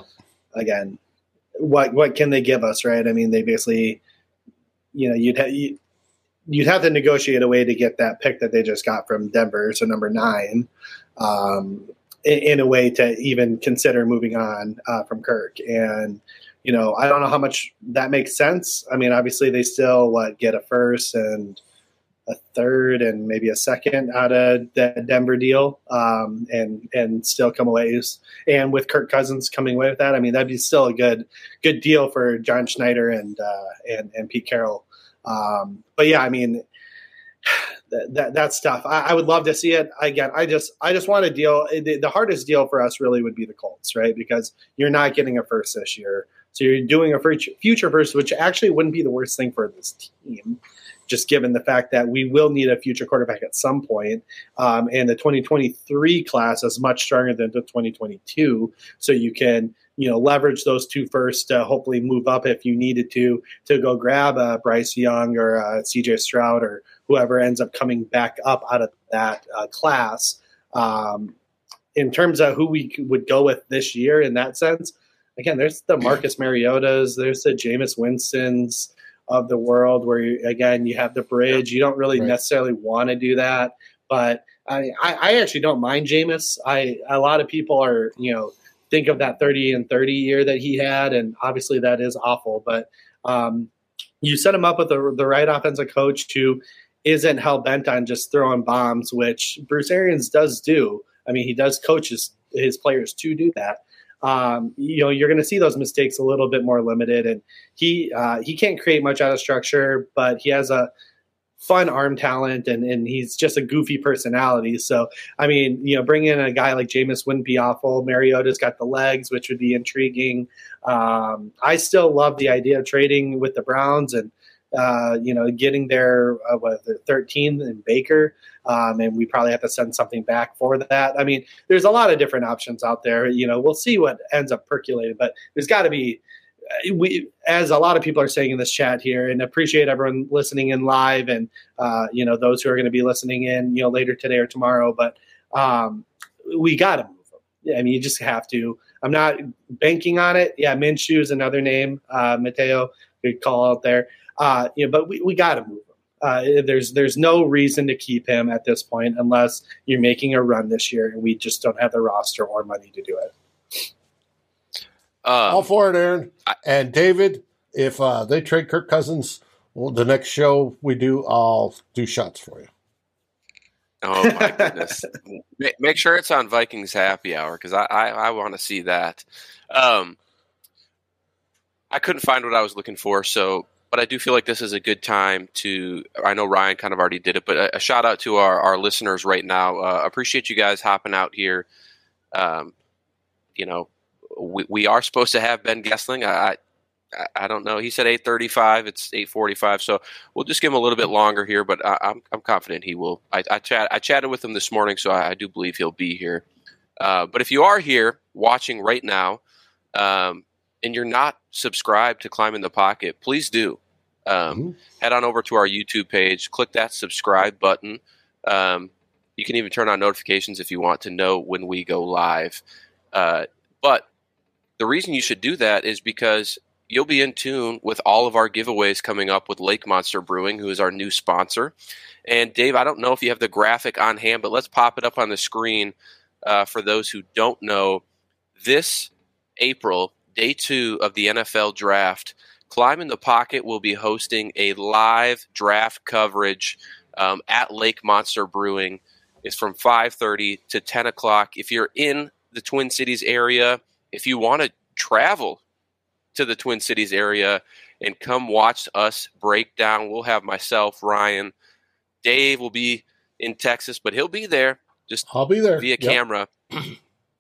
Again, what what can they give us, right? I mean, they basically, you know, you'd ha- you, you'd have to negotiate a way to get that pick that they just got from Denver, so number nine, um, in, in, a way to even consider moving on uh, from Kirk. And you know, I don't know how much that makes sense. I mean, obviously, they still what get a first and a third and maybe a second out of the Denver deal, um, and and still come away. And with Kirk Cousins coming away with that, I mean that'd be still a good good deal for John Schneider and uh, and and Pete Carroll. Um, but yeah, I mean that, that that's tough. I, I, would love to see it again. I just I just want to deal. The, the hardest deal for us really would be the Colts, right? Because you're not getting a first this year. So you're doing a future first, which actually wouldn't be the worst thing for this team just given the fact that we will need a future quarterback at some point. Um, and the 2023 class is much stronger than the 2022. So you can, you know, leverage those two first to hopefully move up if you needed to, to go grab uh, Bryce Young or uh, CJ Stroud or whoever ends up coming back up out of that uh, class. Um, in terms of who we would go with this year in that sense, again, there's the Marcus Mariotas, there's the Jameis Winstons, of the world where you, again you have the bridge. You don't really right. necessarily want to do that, but I, I actually don't mind Jameis. I a lot of people are you know think of that 30 and 30 year that he had, and obviously that is awful. But um, you set him up with the, the right offensive coach who isn't hell bent on just throwing bombs, which Bruce Arians does do. I mean, he does coach his, his players to do that um, you know you're going to see those mistakes a little bit more limited. And he uh, he can't create much out of structure, but he has a fun arm talent and, and he's just a goofy personality. So, I mean, you know, bringing in a guy like Jameis wouldn't be awful. Mariota's got the legs, which would be intriguing. Um, I still love the idea of trading with the Browns and, uh, you know, getting there, uh, what, 13 in Baker. Um, and we probably have to send something back for that. I mean, there's a lot of different options out there. You know, we'll see what ends up percolating, but there's got to be. Uh, we, as a lot of people are saying in this chat here, and appreciate everyone listening in live, and uh, you know those who are going to be listening in, you know, later today or tomorrow. But um, we got to move them. I mean, you just have to. I'm not banking on it. Yeah, Minshew is another name. Uh, Mateo could call out there. Uh, you know, but we, we got to move him. Uh, there's there's no reason to keep him at this point unless you're making a run this year, and we just don't have the roster or money to do it. All for it, Aaron and David. If uh, they trade Kirk Cousins, well, the next show we do, I'll do shots for you. Oh my goodness! Make sure it's on Vikings Happy Hour because I I, I want to see that. Um, I couldn't find what I was looking for, so but I do feel like this is a good time to. I know Ryan kind of already did it, but a, a shout out to our, our listeners right now. Uh, appreciate you guys hopping out here. Um, you know, we, we are supposed to have Ben Goessling. I, I don't know. He said 8:35. It's 8:45. So we'll just give him a little bit longer here, but I, am I'm, I'm confident he will. I I, chat, I chatted with him this morning, so I, I do believe he'll be here. Uh, but if you are here watching right now, um, and you're not subscribed to Climb in the Pocket, please do. Um, mm-hmm. Head on over to our YouTube page, click that subscribe button. Um, you can even turn on notifications if you want to know when we go live. Uh, but the reason you should do that is because you'll be in tune with all of our giveaways coming up with Lake Monster Brewing, who is our new sponsor. And Dave, I don't know if you have the graphic on hand, but let's pop it up on the screen uh, for those who don't know. This April, day two of the NFL draft, Climb in the Pocket will be hosting a live draft coverage um, at Lake Monster Brewing. It's from 5:30 to 10 o'clock. If you're in the Twin Cities area, if you want to travel to the Twin Cities area and come watch us break down. We'll have myself, Ryan, Dave will be in Texas, but he'll be there. Just I'll be there via yep. camera.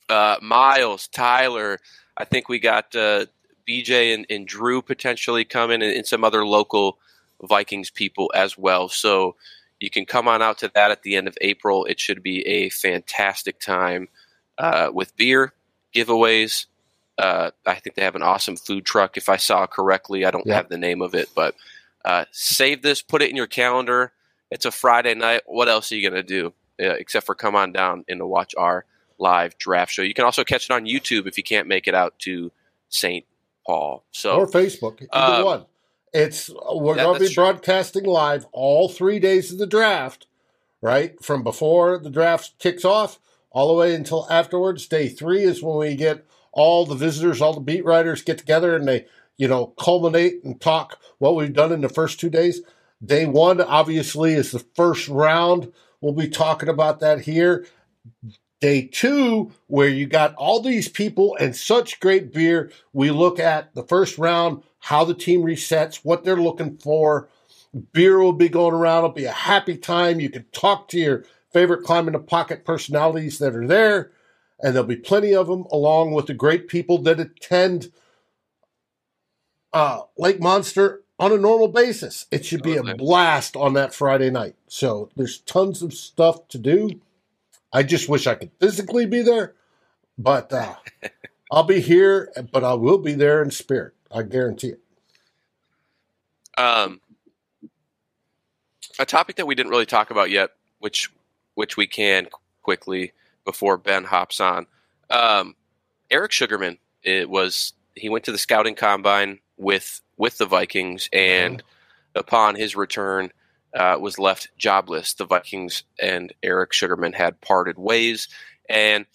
Uh, Miles, Tyler, I think we got uh, BJ and, and, Drew potentially coming, and, and some other local Vikings people as well. So you can come on out to that at the end of April. It should be a fantastic time uh, with beer, giveaways, uh, I think they have an awesome food truck. If I saw correctly, I don't have the name of it, but uh, save this, put it in your calendar. It's a Friday night. What else are you going to do uh, except for come on down and to watch our live draft show? You can also catch it on YouTube if you can't make it out to St. Paul. So or Facebook, either um, one. It's we're going to be broadcasting true. live all three days of the draft, right? From before the draft kicks off all the way until afterwards. Day three is when we get all the visitors, all the beat writers get together and they, you know, culminate and talk what we've done in the first two days. Day one, obviously, is the first round. We'll be talking about that here. Day two, where you got all these people and such great beer, we look at the first round, how the team resets, what they're looking for. Beer will be going around. It'll be a happy time. You can talk to your favorite Climb in the Pocket personalities that are there and there'll be plenty of them, along with the great people that attend uh, Lake Monster on a normal basis. It should be a blast on that Friday night. So there's tons of stuff to do. I just wish I could physically be there, but uh, I'll be here, but I will be there in spirit. I guarantee it. Um, a topic that we didn't really talk about yet, which which we can quickly before Ben hops on. Um, Eric Sugarman, it was he went to the scouting combine with with the Vikings, and oh. upon his return, uh, was left jobless. The Vikings and Eric Sugarman had parted ways, and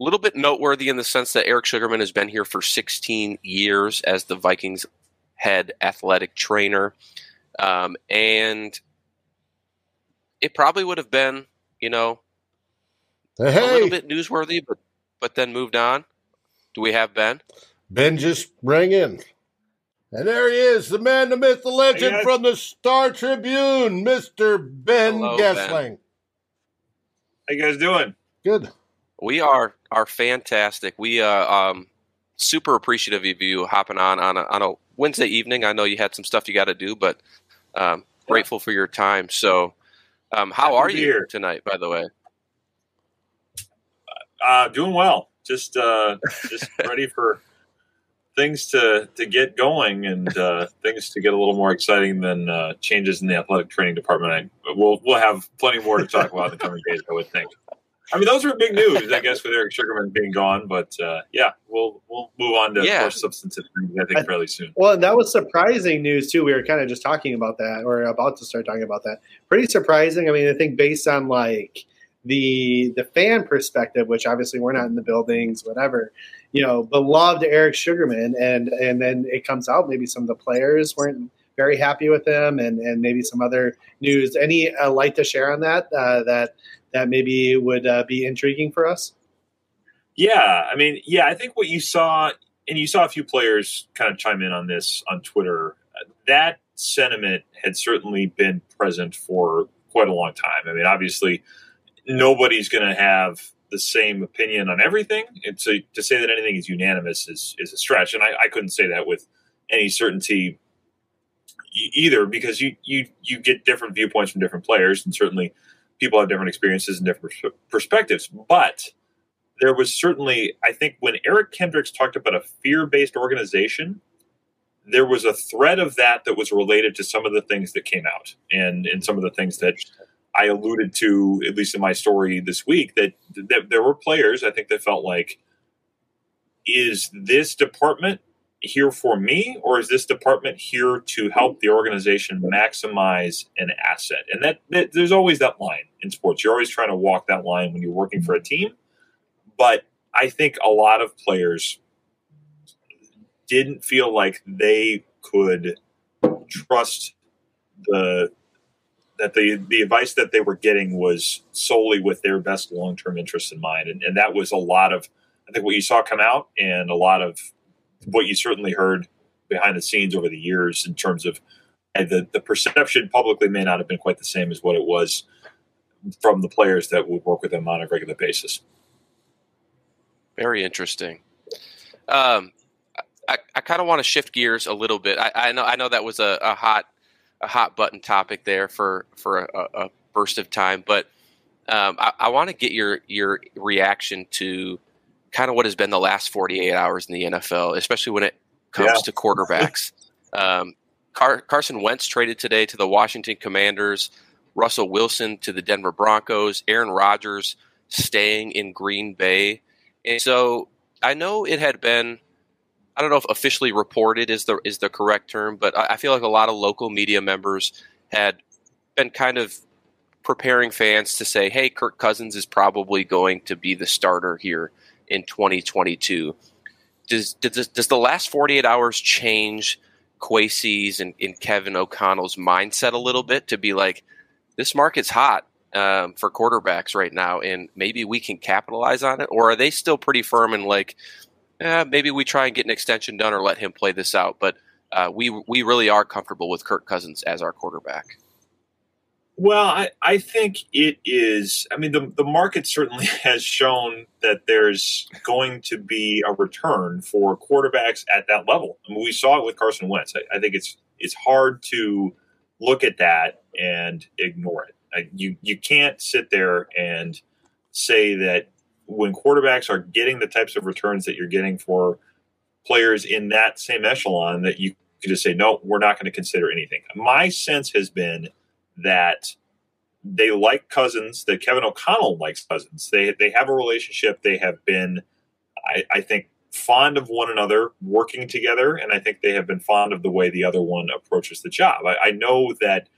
a little bit noteworthy in the sense that Eric Sugarman has been here for 16 years as the Vikings head athletic trainer, um, and it probably would have been, you know, Hey, a little bit newsworthy, but but then moved on. Do we have Ben? Ben just rang in. And there he is, the man, the myth, the legend hey from the Star Tribune, Mr. Ben Hello, Goessling. Ben. How you guys doing? Good. We are are fantastic. We uh um super appreciative of you hopping on on a, on a Wednesday evening. I know you had some stuff you got to do, but um, grateful for your time. So, um, how Happy are you here. tonight? By the way, uh, doing well. Just uh, just ready for things to to get going and uh, things to get a little more exciting than uh, changes in the athletic training department. I, we'll we'll have plenty more to talk about in the coming days. I would think. I mean, those are big news, I guess, with Eric Sugarman being gone. But uh, yeah, we'll we'll move on to Yeah. more substantive things. I think I- fairly soon. Well, that was surprising news too. We were kind of just talking about that, or about to start talking about that. Pretty surprising. I mean, I think based on like the the fan perspective, which obviously we're not in the buildings, whatever. You know, beloved Eric Sugarman, and and then it comes out maybe some of the players weren't very happy with him, and and maybe some other news. Any uh, light to share on that? Uh, that that maybe would uh, be intriguing for us. Yeah, I mean, yeah, I think what you saw, and you saw a few players kind of chime in on this on Twitter. That sentiment had certainly been present for quite a long time. I mean, obviously, nobody's going to have the same opinion on everything, and to say that anything is unanimous is is a stretch. And I, I couldn't say that with any certainty either, because you you you get different viewpoints from different players, and certainly people have different experiences and different perspectives, but there was certainly, I think, when Eric Kendricks talked about a fear based organization, there was a thread of that that was related to some of the things that came out and, and some of the things that I alluded to, at least in my story this week, that, that there were players I think that felt like, is this department here for me or is this department here to help the organization maximize an asset? And that, that there's always that line in sports. You're always trying to walk that line when you're working for a team. But I think a lot of players didn't feel like they could trust the that the the advice that they were getting was solely with their best long term interests in mind, and, and that was a lot of I think what you saw come out, and a lot of what you certainly heard behind the scenes over the years in terms of the the perception publicly may not have been quite the same as what it was from the players that would work with them on a regular basis. Very interesting. Um, I, I kind of want to shift gears a little bit. I, I know I know that was a, a hot a hot button topic there for for a, a burst of time, but um, I, I want to get your your reaction to kind of what has been the last 48 hours in the NFL, especially when it comes Yeah. to quarterbacks. Um, Car- Carson Wentz traded today to the Washington Commanders. Russell Wilson to the Denver Broncos. Aaron Rodgers staying in Green Bay. And so I know it had been I don't know if officially reported is the is the correct term, but I, I feel like a lot of local media members had been kind of preparing fans to say, "Hey, Kirk Cousins is probably going to be the starter here in 2022." Does does, does the last 48 hours change Kwesi's and, and Kevin O'Connell's mindset a little bit to be like, "This market's hot um, for quarterbacks right now, and maybe we can capitalize on it," or are they still pretty firm and like? Eh, maybe we try and get an extension done or let him play this out. But uh, we we really are comfortable with Kirk Cousins as our quarterback. Well, I, I think it is. I mean, the, the market certainly has shown that there's going to be a return for quarterbacks at that level. I mean, we saw it with Carson Wentz. I, I think it's it's hard to look at that and ignore it. Like, you you can't sit there and say that when quarterbacks are getting the types of returns that you're getting for players in that same echelon, that you can just say no, we're not going to consider anything. My sense has been that they like Cousins, that Kevin O'Connell likes Cousins. They they have a relationship. They have been, I, I think, fond of one another, working together, and I think they have been fond of the way the other one approaches the job. I, I know that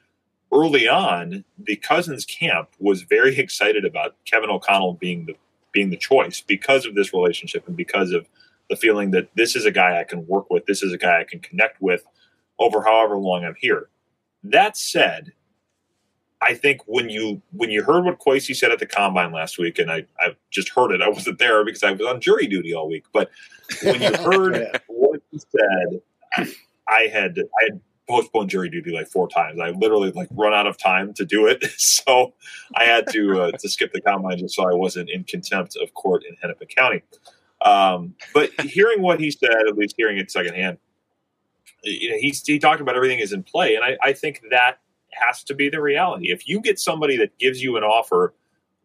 early on, the Cousins camp was very excited about Kevin O'Connell being the being the choice because of this relationship and because of the feeling that this is a guy I can work with, this is a guy I can connect with over however long I'm here. That said, I think when you when you heard what Kwesi said at the combine last week, and I, I just heard it, I wasn't there because I was on jury duty all week. But when you heard Yeah. what he said, I, I had I had postponed jury duty like four times. I literally like run out of time to do it, so I had to uh, to skip the combine just so I wasn't in contempt of court in Hennepin County. Um, but hearing what he said, at least hearing it secondhand, you know, he he talked about everything is in play, and I, I think that has to be the reality. If you get somebody that gives you an offer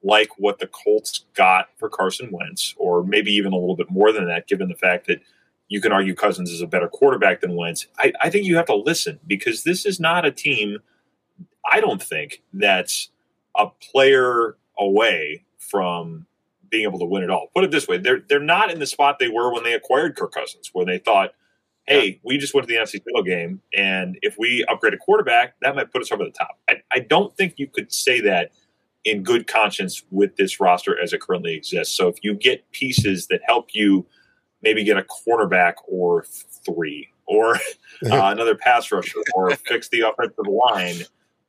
like what the Colts got for Carson Wentz, or maybe even a little bit more than that, given the fact that you can argue Cousins is a better quarterback than Wentz, I, I think you have to listen because this is not a team, I don't think, that's a player away from being able to win it all. Put it this way: they're they're not in the spot they were when they acquired Kirk Cousins, where they thought, "Hey, we just went to the NFC title game, and if we upgrade a quarterback, that might put us over the top." I, I don't think you could say that in good conscience with this roster as it currently exists. So if you get pieces that help you maybe get a cornerback or three or uh, another pass rusher or fix the offensive line.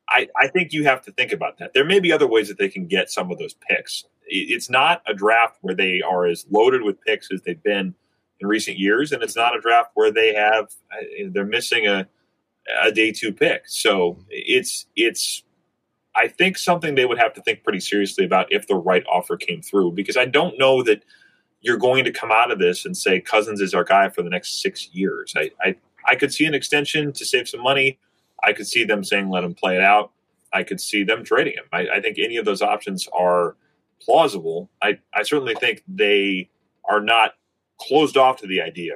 I, I think you have to think about that. There may be other ways that they can get some of those picks. It's not a draft where they are as loaded with picks as they've been in recent years, and it's not a draft where they have uh, they're missing a a day two pick. So it's it's I think something they would have to think pretty seriously about if the right offer came through because I don't know that you're going to come out of this and say Cousins is our guy for the next six years. I, I, I could see an extension to save some money. I could see them saying let him play it out. I could see them trading him. I, I think any of those options are plausible. I, I certainly think they are not closed off to the idea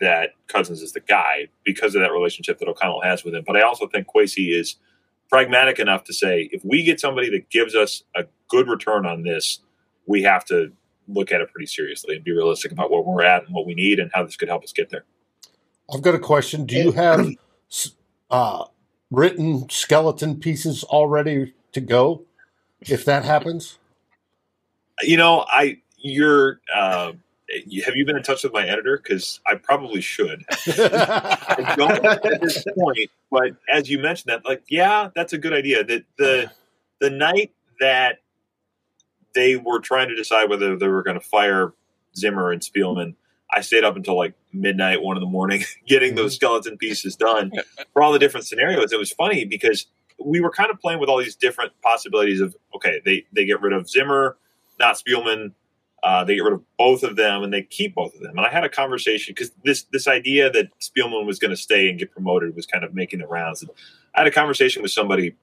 that Cousins is the guy because of that relationship that O'Connell has with him. But I also think Kwesi is pragmatic enough to say if we get somebody that gives us a good return on this, we have to look at it pretty seriously and be realistic about where we're at and what we need and how this could help us get there. I've got a question. Do you have uh, written skeleton pieces already to go if that happens? You know, I you're. Uh, have you been in touch with my editor? Because I probably should. I don't at this point, but as you mentioned that, like, yeah, that's a good idea. That the the night that they were trying to decide whether they were going to fire Zimmer and Spielman. I stayed up until like midnight, one in the morning, getting those mm-hmm. skeleton pieces done for all the different scenarios. It was funny because we were kind of playing with all these different possibilities of okay, they they get rid of Zimmer, not Spielman. Uh, they get rid of both of them and they keep both of them. And I had a conversation because this this idea that Spielman was going to stay and get promoted was kind of making the rounds. And I had a conversation with somebody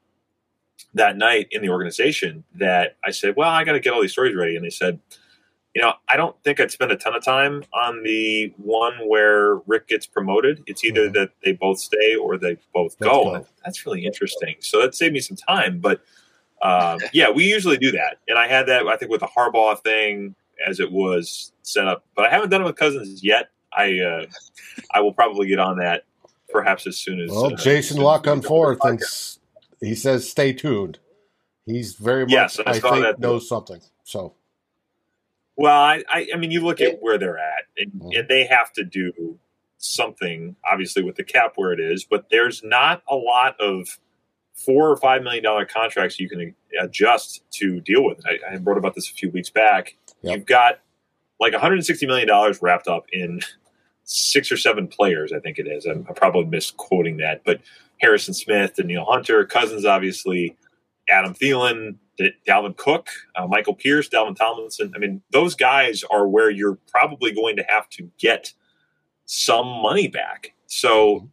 that night in the organization that I said, well, I got to get all these stories ready. And they said, you know, I don't think I'd spend a ton of time on the one where Rick gets promoted. It's either mm-hmm. that they both stay or they both go. go. That's really interesting. So that saved me some time. But um, yeah, we usually do that. And I had that, I think, with the Harbaugh thing as it was set up. But I haven't done it with Cousins yet. I uh, I will probably get on that perhaps as soon as. Well, uh, Jason La Canfora thinks he says, "Stay tuned." He's very much, yes, I, I think, that knows something. So, well, I, I, I, mean, you look at where they're at, and, mm-hmm. and they have to do something, obviously, with the cap where it is. But there's not a lot of four or five million dollar contracts you can adjust to deal with. I, I wrote about this a few weeks back. Yep. You've got like 160 million dollars wrapped up in six or seven players. I think it is. I'm, I'm probably misquoting that, but Harrison Smith, Danielle Hunter, Cousins, obviously, Adam Thielen, Dalvin Cook, uh, Michael Pierce, Dalvin Tomlinson. I mean, those guys are where you're probably going to have to get some money back. So,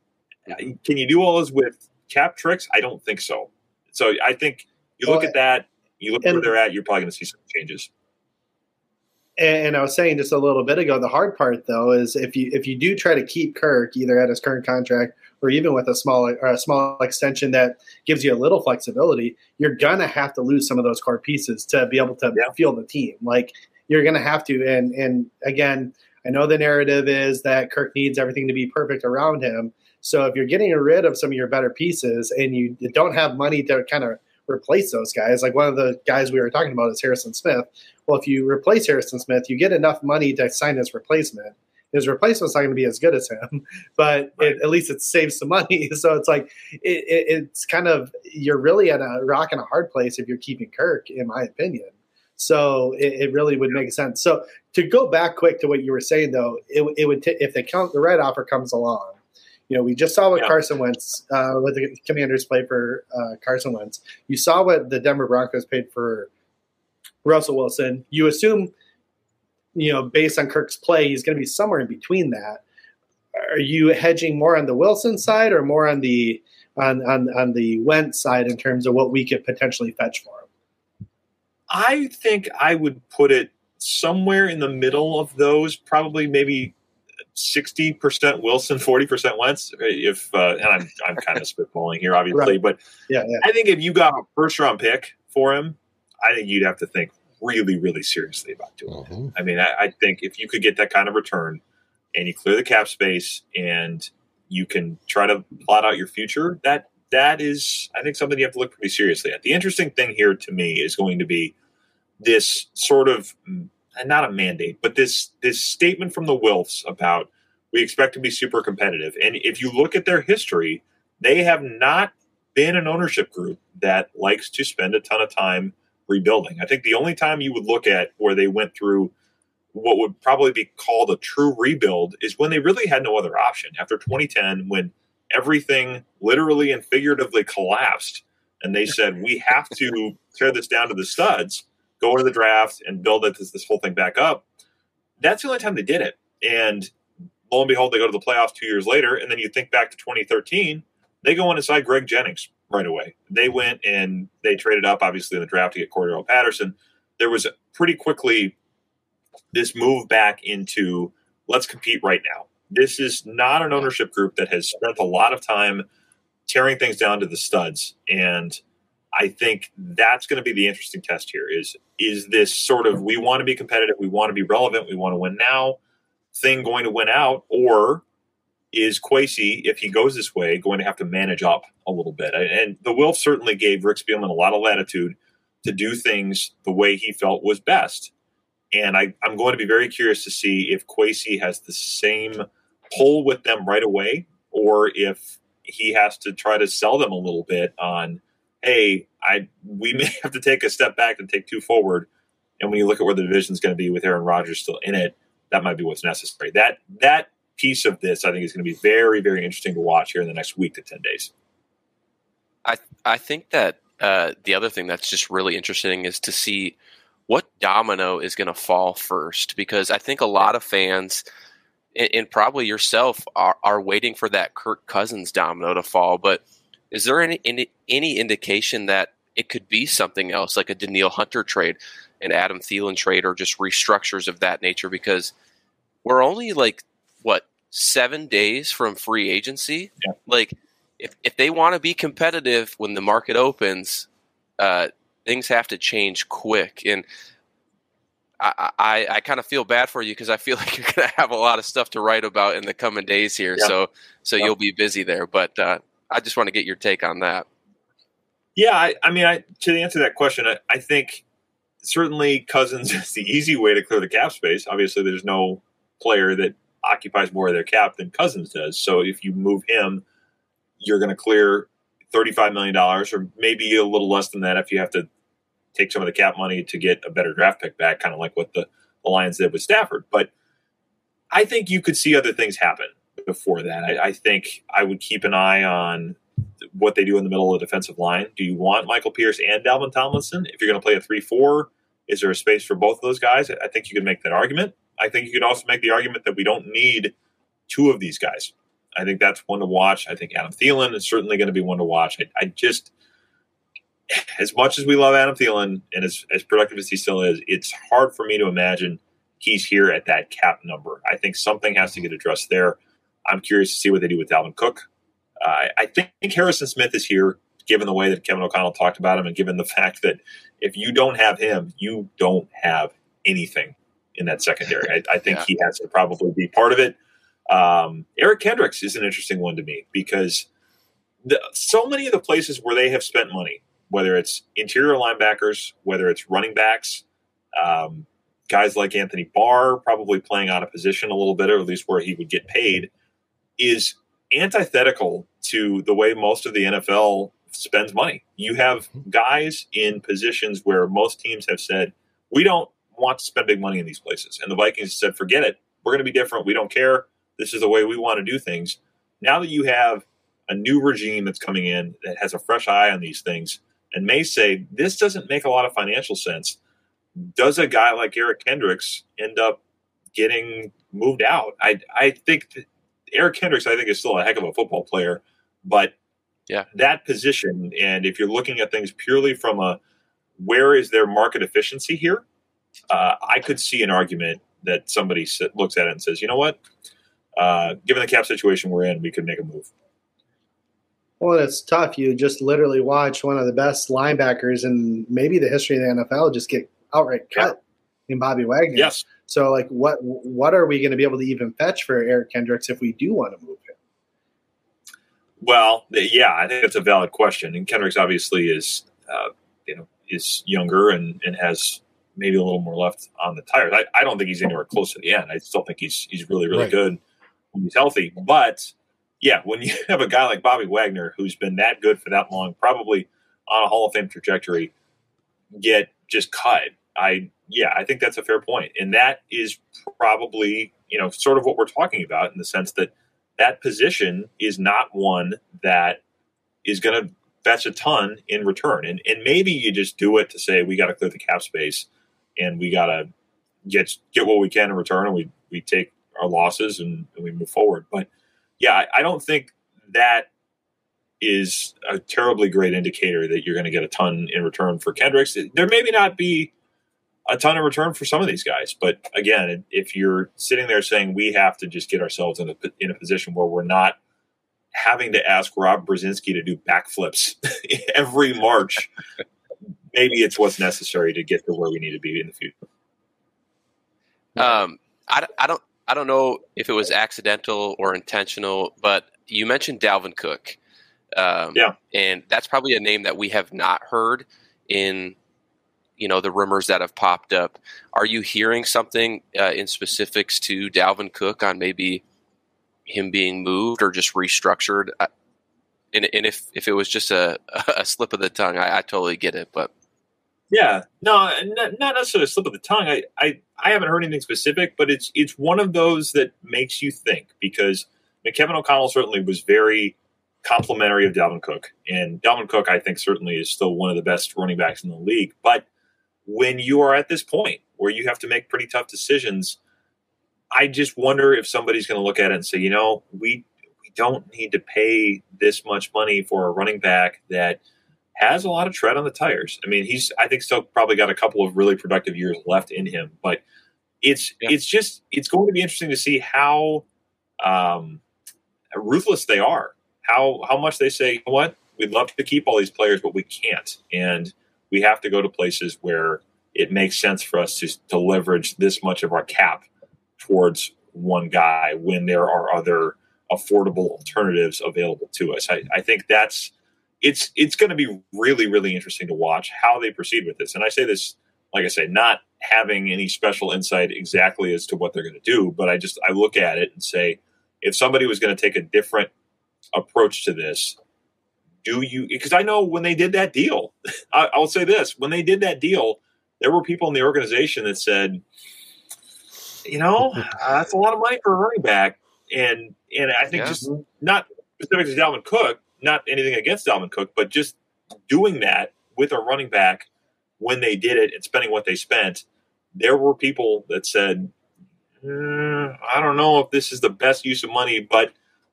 uh, can you do all this with cap tricks? I don't think so. So, I think you look well, at that, you look where they're at, you're probably going to see some changes. And I was saying just a little bit ago, the hard part though is if you if you do try to keep Kirk either at his current contract or even with a small a small extension that gives you a little flexibility, you're gonna have to lose some of those core pieces to be able to yeah. field the team. Like you're gonna have to. And and again, I know the narrative is that Kirk needs everything to be perfect around him. So if you're getting rid of some of your better pieces and you don't have money to kind of replace those guys, like one of the guys we were talking about is Harrison Smith. Well, if you replace Harrison Smith, you get enough money to sign his replacement his replacement's not going to be as good as him, but right. it, at least it saves some money. So it's like it, it, it's kind of you're really at a rock and a hard place if you're keeping Kirk, in my opinion. So it, really would make sense. So to go back quick to what you were saying, though, it, would t- if the count the right offer comes along. You know, we just saw what yeah. Carson Wentz, uh, what the Commanders played for uh, Carson Wentz. You saw what the Denver Broncos paid for Russell Wilson. You assume you know, based on Kirk's play, he's going to be somewhere in between that. Are you hedging more on the Wilson side or more on the on on, on the Wentz side in terms of what we could potentially fetch for him? I think I would put it somewhere in the middle of those, probably maybe sixty percent Wilson, forty percent Wentz. If uh, and I'm I'm kind of spitballing here, obviously, right. but yeah, yeah, I think if you got a first round pick for him, I think you'd have to think really, really seriously about doing Mhm. it. I mean, I, I think if you could get that kind of return and you clear the cap space and you can try to plot out your future, that that is, I think, something you have to look pretty seriously at. The interesting thing here to me is going to be this sort of mm, not a mandate, but this this statement from the Wilfs about we expect to be super competitive. And if you look at their history, they have not been an ownership group that likes to spend a ton of time rebuilding. I think the only time you would look at where they went through what would probably be called a true rebuild is when they really had no other option. After 2010 when everything literally and figuratively collapsed and they said we have to tear this down to the studs go to the draft and build it this, this whole thing back up that's the only time they did it. And lo and behold they go to the playoffs two years later and then you think back to 2013 they go in and sign greg jennings right away they went and they traded up obviously in the draft to get Cordarrelle Patterson there was pretty quickly this move back into let's compete right now. This is not an ownership group that has spent a lot of time tearing things down to the studs. And I think that's going to be the interesting test here is is this sort of we want to be competitive, we want to be relevant, we want to win now thing going to win out, or is Kwesi, if he goes this way, going to have to manage up a little bit? And the Wilf certainly gave Rick Spielman a lot of latitude to do things the way he felt was best. And I, I'm going to be very curious to see if Kwesi has the same pull with them right away, or if he has to try to sell them a little bit on, hey, I we may have to take a step back and take two forward. And when you look at where the division is going to be with Aaron Rodgers still in it, that might be what's necessary. That that piece of this, I think, is going to be very, very interesting to watch here in the next week to ten days. I I think that uh, the other thing that's just really interesting is to see what domino is going to fall first, because I think a lot of fans and, and probably yourself are, are waiting for that Kirk Cousins domino to fall. But is there any, any any indication that it could be something else, like a Danielle Hunter trade, an Adam Thielen trade, or just restructures of that nature? Because we're only like what seven days from free agency. Yeah. Like if if they want to be competitive when the market opens, uh, things have to change quick. And I I, I kind of feel bad for you because I feel like you're going to have a lot of stuff to write about in the coming days here. Yeah. So so Yeah. you'll be busy there. But uh, I just want to get your take on that. Yeah, I, I mean, I, to answer that question, I, I think certainly Cousins is the easy way to clear the cap space. Obviously, there's no player that occupies more of their cap than Cousins does. So if you move him, you're going to clear $35 million or maybe a little less than that if you have to take some of the cap money to get a better draft pick back, kind of like what the, Lions did with Stafford. But I think you could see other things happen before that. I, I think I would keep an eye on what they do in the middle of the defensive line. Do you want Michael Pierce and Dalvin Tomlinson? If you're going to play a 3 4, is there a space for both of those guys? I think you could make that argument. I think you could also make the argument that we don't need two of these guys. I think that's one to watch. I think Adam Thielen is certainly going to be one to watch. I, I just, as much as we love Adam Thielen and as, as productive as he still is, it's hard for me to imagine he's here at that cap number. I think something has to get addressed there. I'm curious to see what they do with Dalvin Cook. Uh, I think Harrison Smith is here, given the way that Kevin O'Connell talked about him, and given the fact that if you don't have him, you don't have anything in that secondary. I, I think Yeah. he has to probably be part of it. Um, Eric Kendricks is an interesting one to me because the, so many of the places where they have spent money, whether it's interior linebackers, whether it's running backs, um, guys like Anthony Barr probably playing out of position a little bit, or at least where he would get paid, is antithetical to the way most of the NFL spends money. You have guys in positions where most teams have said, we don't want to spend big money in these places. And the Vikings said, forget it. We're going to be different. We don't care. This is the way we want to do things. Now that you have a new regime that's coming in that has a fresh eye on these things and may say, this doesn't make a lot of financial sense, does a guy like Eric Kendricks end up getting moved out? I, I think Eric Kendricks, I think, is still a heck of a football player, but Yeah. that position, and if you're looking at things purely from a where is their market efficiency here, uh, I could see an argument that somebody sit, looks at it and says, you know what, uh, given the cap situation we're in, we could make a move. Well, it's tough. You just literally watch one of the best linebackers in maybe the history of the NFL just get outright cut in Bobby Wagner. Yes. So like what what are we going to be able to even fetch for Eric Kendricks if we do want to move him? Well, yeah, I think that's a valid question. And Kendricks obviously is, uh, you know, is younger and, and has maybe a little more left on the tires. I, I don't think he's anywhere close to the end. I still think he's he's really really Right. good when he's healthy. But yeah, when you have a guy like Bobby Wagner who's been that good for that long, probably on a Hall of Fame trajectory, get just cut. I yeah, I think that's a fair point. point, and that is probably you know sort of what we're talking about in the sense that that position is not one that is going to fetch a ton in return, and and maybe you just do it to say we got to clear the cap space, and we got to get get what we can in return, and we we take our losses and, and we move forward. But yeah, I, I don't think that is a terribly great indicator that you're going to get a ton in return for Kendricks. There maybe not be a ton of return for some of these guys, but again, if you're sitting there saying we have to just get ourselves in a in a position where we're not having to ask Rob Brzezinski to do backflips every March, maybe it's what's necessary to get to where we need to be in the future. Um, I, I don't I don't know if it was accidental or intentional, but you mentioned Dalvin Cook. Um, Yeah. and that's probably a name that we have not heard in you know the rumors that have popped up. Are you hearing something uh, in specifics to Dalvin Cook on maybe him being moved or just restructured? I, and, and if if it was just a, a slip of the tongue, I, I totally get it. But Yeah, no, not, necessarily a slip of the tongue. I, I, I haven't heard anything specific, but it's it's one of those that makes you think because mean, Kevin O'Connell certainly was very complimentary of Dalvin Cook, and Dalvin Cook, I think, certainly is still one of the best running backs in the league. But when you are at this point where you have to make pretty tough decisions, I just wonder if somebody's going to look at it and say, you know, we we don't need to pay this much money for a running back that has a lot of tread on the tires. I mean, he's I think still probably got a couple of really productive years left in him, but it's Yeah. it's just it's going to be interesting to see how um, ruthless they are. How how much they say, you know what, we'd love to keep all these players, but we can't, and we have to go to places where it makes sense for us to to leverage this much of our cap towards one guy when there are other affordable alternatives available to us. I, I think that's it's it's going to be really really interesting to watch how they proceed with this. And I say this, like I say, not having any special insight exactly as to what they're going to do, but I just I look at it and say, if somebody was going to take a different approach to this, do you? Because I know when they did that deal, I, I'll say this: when they did that deal, there were people in the organization that said, you know, uh, that's a lot of money for a running back, and and I think Yeah. just not specifically Dalvin Cook, not anything against Dalvin Cook, but just doing that with a running back when they did it and spending what they spent, there were people that said, "Mm, I don't know if this is the best use of money, but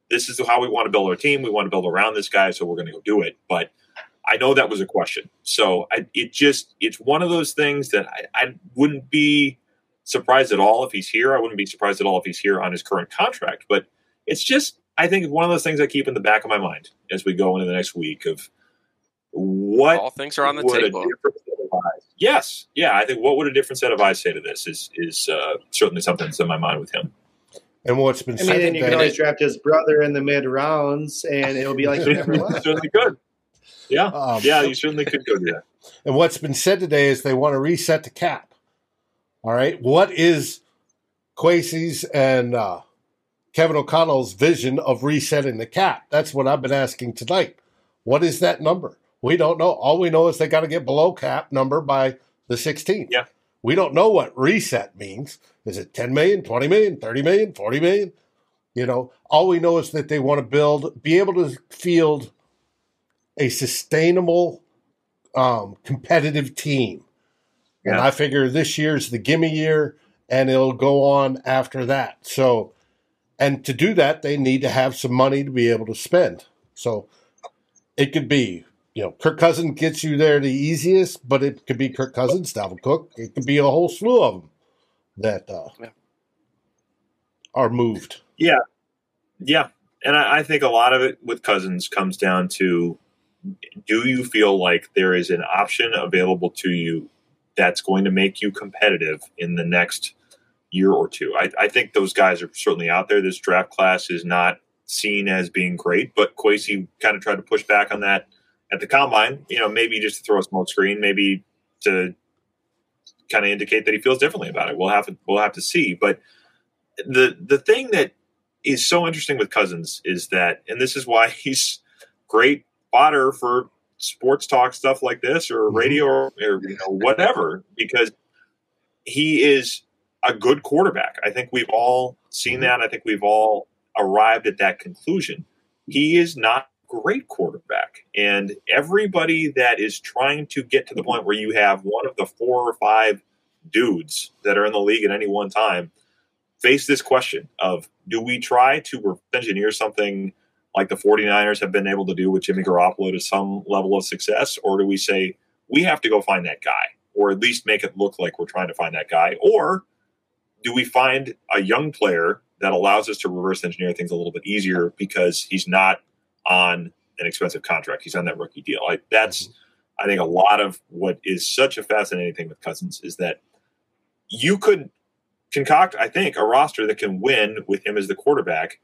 this is how we want to build our team. We want to build around this guy, so we're going to go do it. But I know that was a question. So I, it just, it's one of those things that I, I wouldn't be surprised at all if he's here. I wouldn't be surprised at all if he's here on his current contract. But it's just, I think, one of those things I keep in the back of my mind as we go into the next week of what all things are on the table. set of eyes- Yes, yeah. I think what would a different set of eyes say to this is is uh, certainly something that's in my mind with him. And what's been I said mean, and you can today- always draft his brother in the mid rounds, and it'll be like he never you left. certainly could. Yeah, um, yeah. You certainly could go do that. And what's been said today is they want to reset the cap. All right. What is Kwesi's and uh, Kevin O'Connell's vision of resetting the cap? That's what I've been asking tonight. What is that number? We don't know. All we know is they got to get below cap number by the 16th. Yeah. We don't know what reset means. Is it 10 million, 20 million, 30 million, 40 million? You know, all we know is that they want to build, be able to field a sustainable, um, competitive team. Yeah. And I figure this year's the gimme year and it'll go on after that. So, and to do that, they need to have some money to be able to spend. So it could be, you know, Kirk Cousins gets you there the easiest, but it could be Kirk Cousins, Dalvin Cook. It could be a whole slew of them that uh, Yeah. are moved. Yeah, yeah. And I, I think a lot of it with Cousins comes down to: Do you feel like there is an option available to you that's going to make you competitive in the next year or two. I, I think those guys are certainly out there. This draft class is not seen as being great, but Kwesi kind of tried to push back on that at the combine. You know, maybe just to throw a smoke screen, maybe to kind of indicate that he feels differently about it. We'll have to we'll have to see. But the the thing that is so interesting with Cousins is that, and this is why he's great fodder for sports talk stuff like this or mm-hmm. radio or, or you know whatever because he is a good quarterback. I think we've all seen mm-hmm. that. I think we've all arrived at that conclusion. He is not great quarterback. And everybody that is trying to get to the point where you have one of the four or five dudes that are in the league at any one time face this question of do we try to engineer something like the 49ers have been able to do with Jimmy Garoppolo to some level of success? Or do we say we have to go find that guy or at least make it look like we're trying to find that guy? Or do we find a young player that allows us to reverse engineer things a little bit easier because he's not on an expensive contract. He's on that rookie deal. I, that's, mm-hmm. I think, a lot of what is such a fascinating thing with Cousins is that you could concoct, I think, a roster that can win with him as the quarterback.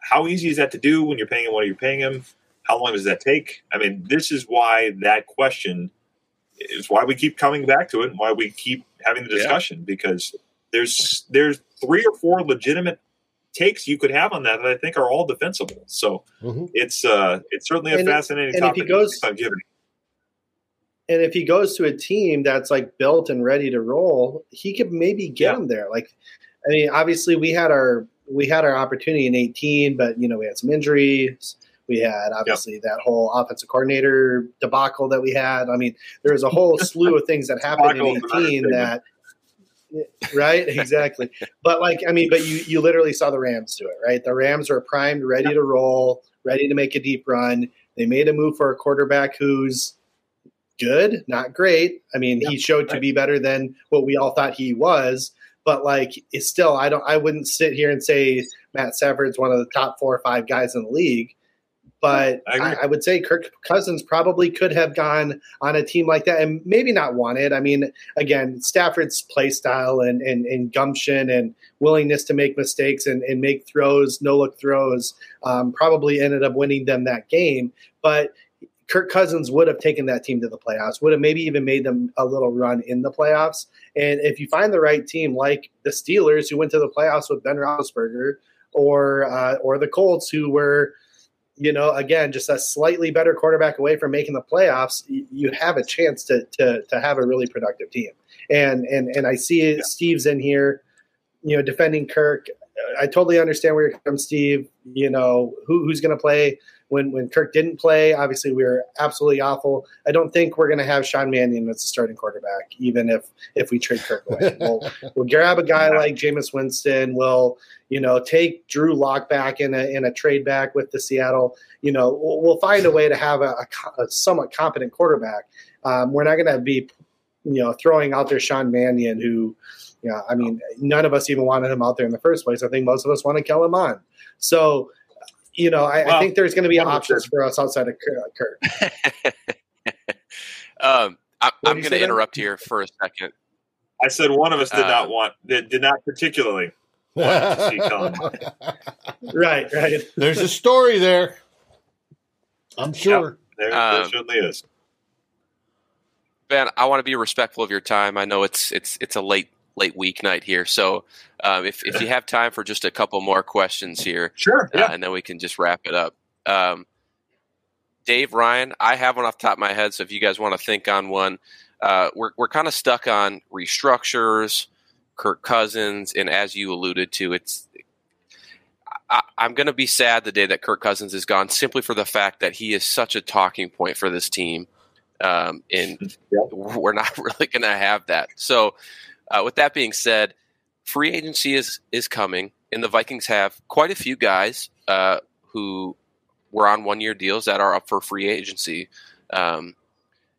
How easy is that to do when you're paying him what you're paying him? How long does that take? I mean, this is why that question is why we keep coming back to it and why we keep having the discussion yeah. because there's there's three or four legitimate takes you could have on that that I think are all defensible. So mm-hmm. it's uh, it's certainly a and fascinating and topic. If he goes, And if he goes to a team that's like built and ready to roll, he could maybe get yeah. him there. Like, I mean, obviously we had our we had our opportunity in 18, but you know we had some injuries. We had obviously that whole offensive coordinator debacle that we had. I mean, there was a whole slew of things that happened in 18 that right? Exactly. But like i mean but you you literally saw the rams do it right? The rams were primed ready to roll ready to make a deep run. They made a move for a quarterback who's good not great. I mean yeah, he showed right. to be better than what we all thought he was. But like it's still i don't i wouldn't sit here and say matt stafford's one of the top four or five guys in the league but I, I, I, would say Kirk Cousins probably could have gone on a team like that and maybe not wanted. I mean, again, Stafford's play style and, and, and gumption and willingness to make mistakes and, and make throws, no look throws, um, probably ended up winning them that game. But Kirk Cousins would have taken that team to the playoffs, would have maybe even made them a little run in the playoffs. And if you find the right team, like the Steelers, who went to the playoffs with Ben Roethlisberger, or uh, or the Colts, who were – you know, again, just a slightly better quarterback away from making the playoffs, you have a chance to to to have a really productive team. And and and I see yeah. Steve's in here, you know, defending Kirk. I totally understand where you're from, Steve. You know, who who's going to play when when Kirk didn't play? Obviously, we were absolutely awful. I don't think we're going to have Sean Mannion as a starting quarterback, even if if we trade Kirk away. we'll, we'll grab a guy like Jameis Winston. We'll you know, take Drew Lock back in a in a trade back with the Seattle. You know, we'll, we'll find a way to have a, a, a somewhat competent quarterback. Um, we're not going to be, you know, throwing out there Sean Mannion, who, yeah, I mean, none of us even wanted him out there in the first place. I think most of us want to kill him on. So, you know, I, well, I think there's going to be options for us outside of Kurt. um, I, am going to interrupt here for a second. I said one of us did uh, not want, did, did not particularly want to see Colin. right, right. There's a story there. I'm sure. Yep, there, um, there certainly is. Ben, I want to be respectful of your time. I know it's it's it's a late late weeknight here, so um, if if you have time for just a couple more questions here, sure, uh, yeah. uh, and then we can just wrap it up. Um, Dave, Ryan, I have one off the top of my head, so if you guys want to think on one, uh, we're we're kind of stuck on restructures, Kirk Cousins, and as you alluded to, it's I, am going to be sad the day that Kirk Cousins is gone, simply for the fact that he is such a talking point for this team, um, and we're not really going to have that. So, uh, with that being said, free agency is is coming, and the Vikings have quite a few guys uh, who were on one year deals that are up for free agency. Um,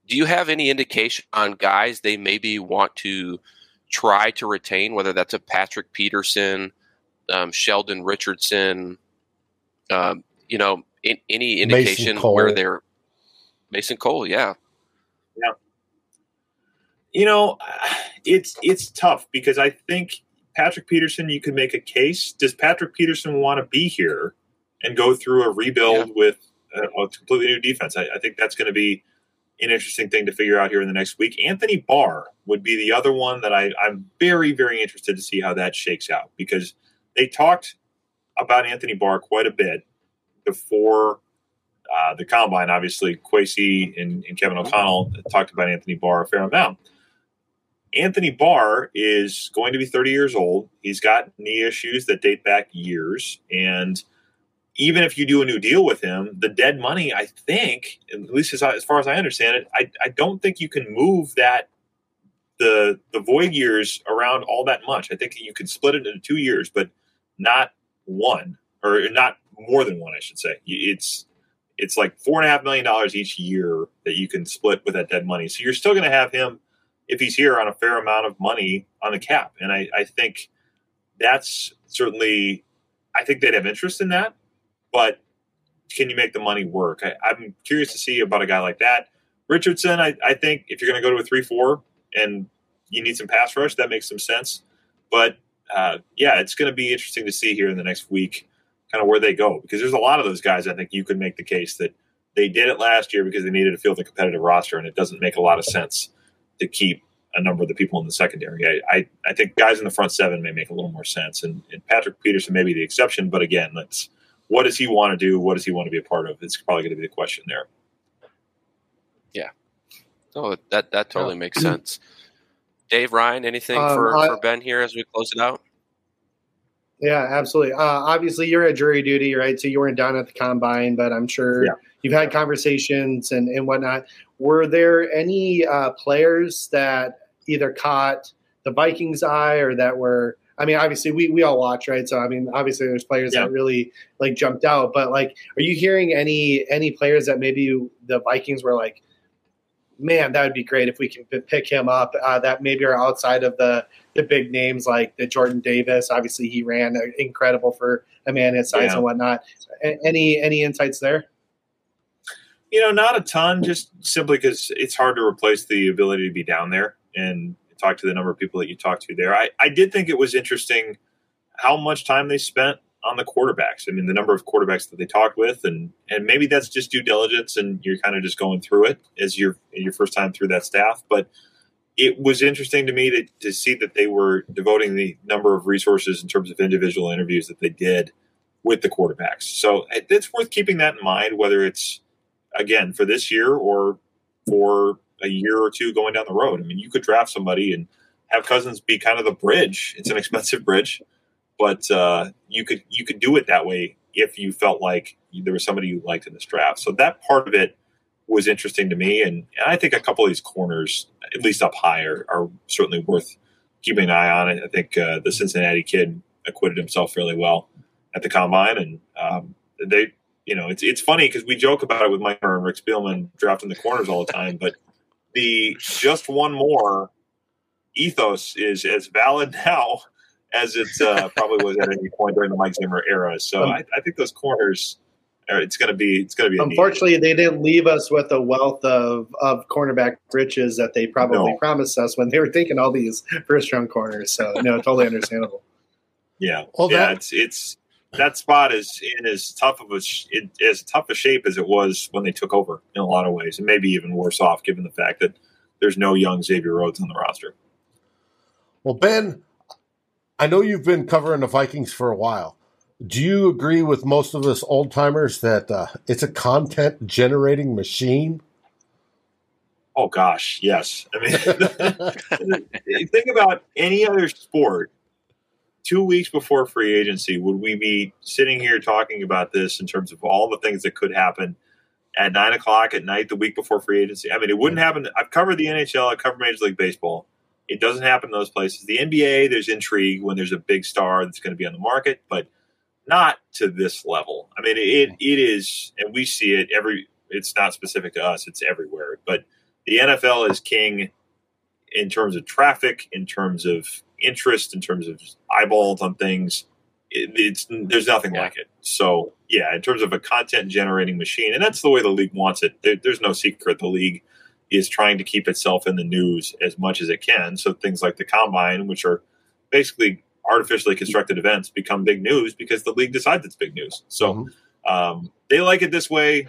do you have any indication on guys they maybe want to? try to retain, whether that's a Patrick Peterson, um, Sheldon Richardson, um, you know, in, any indication where they're Mason Cole, yeah, yeah, You know, it's it's tough because I think Patrick Peterson, you could make a case. Does Patrick Peterson want to be here and go through a rebuild yeah. with a, a, completely new defense? I, I think that's going to be an interesting thing to figure out here in the next week. Anthony Barr would be the other one that I, I'm very, very interested to see how that shakes out because they talked about Anthony Barr quite a bit before uh, the combine. Obviously, Kwesi and, and Kevin O'Connell talked about Anthony Barr a fair amount. Anthony Barr is going to be 30 years old. He's got knee issues that date back years. And even if you do a new deal with him, the dead money, I think, at least as, as far as I understand it, I, I don't think you can move that the the void years around all that much. I think you could split it into two years, but not one or not more than one. I should say it's it's like four and a half million dollars each year that you can split with that dead money. So you're still going to have him if he's here on a fair amount of money on the cap. And I, I think that's certainly, I think they'd have interest in that. But can you make the money work? I, am curious to see about a guy like that. Richardson, I, I think if you're going to go to a 3 4 and you need some pass rush, that makes some sense. But uh, yeah, it's going to be interesting to see here in the next week kind of where they go because there's a lot of those guys I think you could make the case that they did it last year because they needed to field a competitive roster and it doesn't make a lot of sense to keep a number of the people in the secondary. I, I, I think guys in the front seven may make a little more sense, and, and Patrick Peterson may be the exception. But again, let's what does he want to do? What does he want to be a part of? It's probably going to be the question there. Yeah. Oh, that that totally yeah. makes sense. Dave Ryan, anything um, for, I, for Ben here as we close it out? Yeah, absolutely. Uh, obviously, you're at jury duty, right? So you weren't down at the combine, but I'm sure yeah. you've had conversations and, and whatnot. Were there any uh, players that either caught the Vikings' eye or that were? I mean, obviously we we all watch, right? So I mean, obviously there's players yeah. that really like jumped out, but like, are you hearing any any players that maybe the Vikings were like, man, that would be great if we can pick him up. Uh, that maybe are outside of the the big names like the Jordan Davis. Obviously, he ran incredible for a man his size yeah. and whatnot. Any any insights there? You know, not a ton, just simply because it's hard to replace the ability to be down there and talk to the number of people that you talk to there. I, I did think it was interesting how much time they spent on the quarterbacks. I mean, the number of quarterbacks that they talked with, and and maybe that's just due diligence, and you're kind of just going through it as your your first time through that staff. But it was interesting to me to, to see that they were devoting the number of resources in terms of individual interviews that they did with the quarterbacks. So it's worth keeping that in mind, whether it's again for this year or for a year or two going down the road. I mean, you could draft somebody and have Cousins be kind of the bridge. It's an expensive bridge, but uh, you could you could do it that way if you felt like there was somebody you liked in this draft. So that part of it was interesting to me, and, and I think a couple of these corners, at least up high, are, are certainly worth keeping an eye on. I think uh, the Cincinnati kid acquitted himself fairly well at the combine, and um, they you know, it's it's funny because we joke about it with Mike and Rick Spielman drafting the corners all the time, but the just one more ethos is as valid now as it uh, probably was at any point during the Mike Zimmer era. So um, I, I, think those corners, are, it's going to be it's going to be. Unfortunately, they didn't leave us with a wealth of of cornerback riches that they probably no. promised us when they were taking all these first round corners. So no, totally understandable. Yeah, well, yeah, that, it's it's that spot is in as tough of a as tough a shape as it was when they took over in a lot of ways, and maybe even worse off given the fact that there's no young Xavier Rhodes on the roster. Well, Ben, I know you've been covering the Vikings for a while. Do you agree with most of us old timers that uh, it's a content generating machine? Oh gosh, yes. I mean, think about any other sport two weeks before free agency, would we be sitting here talking about this in terms of all the things that could happen at nine o'clock at night the week before free agency? I mean, it wouldn't happen. I've covered the NHL, I've covered Major League Baseball. It doesn't happen in those places. The NBA, there's intrigue when there's a big star that's going to be on the market, but not to this level. I mean, it it is, and we see it every. It's not specific to us; it's everywhere. But the NFL is king in terms of traffic, in terms of interest, in terms of eyeballs on things. It, it's there's nothing yeah. like it. So yeah, in terms of a content generating machine, and that's the way the league wants it. There, there's no secret. The league is trying to keep itself in the news as much as it can. So things like the combine, which are basically artificially constructed events, become big news because the league decides it's big news. So mm-hmm. um, they like it this way.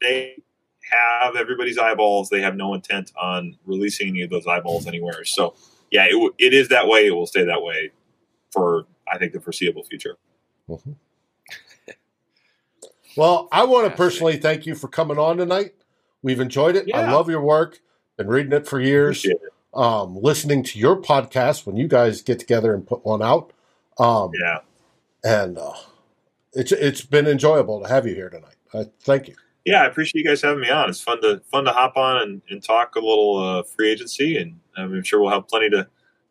They have everybody's eyeballs. They have no intent on releasing any of those eyeballs anywhere. So yeah, it, it is that way. It will stay that way for I think the foreseeable future. Mm-hmm. well, I want to personally thank you for coming on tonight. We've enjoyed it. Yeah. I love your work. Been reading it for years. Um, listening to your podcast when you guys get together and put one out. Um, yeah, and uh, it's it's been enjoyable to have you here tonight. Uh, thank you. Yeah, I appreciate you guys having me on. It's fun to fun to hop on and, and talk a little uh, free agency, and I'm sure we'll have plenty to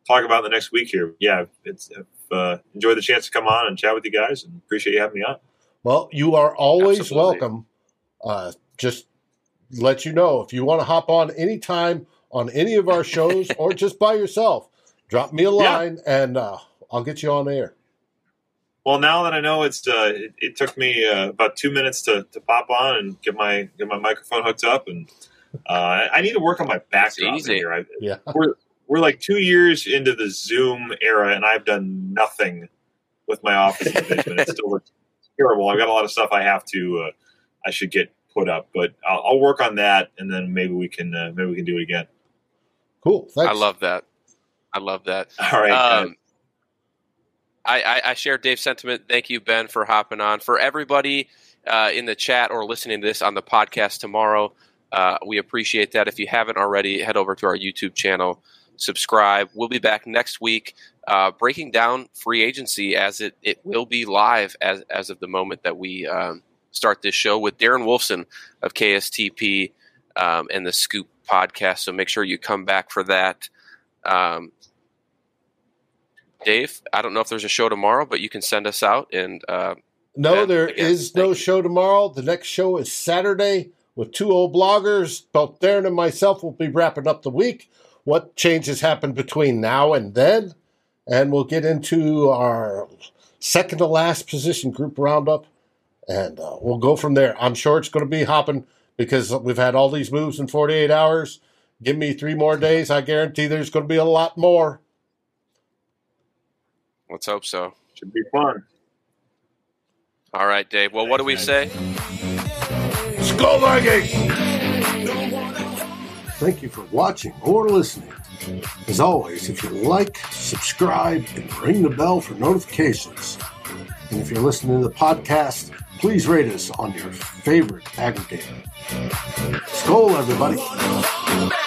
talk about in the next week here. Yeah, it's uh, enjoyed the chance to come on and chat with you guys, and appreciate you having me on. Well, you are always Absolutely. welcome. Uh, just let you know if you want to hop on anytime on any of our shows or just by yourself, drop me a line yeah. and uh, I'll get you on air. Well, now that I know it's, uh, it, it, took me uh, about two minutes to, to pop on and get my get my microphone hooked up, and uh, I need to work on my backdrop here. I, yeah, we're we're like two years into the Zoom era, and I've done nothing with my office division. it still looks terrible. I've got a lot of stuff I have to uh, I should get put up, but I'll, I'll, work on that, and then maybe we can uh, maybe we can do it again. Cool. Thanks. I love that. I love that. All right. Um, I, I, I, share Dave's sentiment. Thank you, Ben, for hopping on. For everybody uh, in the chat or listening to this on the podcast tomorrow, uh, we appreciate that. If you haven't already, head over to our YouTube channel, subscribe. We'll be back next week uh, breaking down free agency as it, it will be live as, as of the moment that we um, start this show with Darren Wolfson of KSTP um, and the Scoop podcast. So make sure you come back for that. Um, Dave, I don't know if there's a show tomorrow, but you can send us out. And uh, no, there again, is no you. show tomorrow. The next show is Saturday with two old bloggers. Both Darren and myself will be wrapping up the week. What changes happened between now and then? And we'll get into our second to last position group roundup, and uh, we'll go from there. I'm sure it's going to be hopping because we've had all these moves in 48 hours. Give me three more days. I guarantee there's going to be a lot more. Let's hope so. Should be fun. All right, Dave. Well, what do we say? Skol Vikings! Thank you for watching or listening. As always, if you like, subscribe, and ring the bell for notifications. And if you're listening to the podcast, please rate us on your favorite aggregator. Skol, everybody.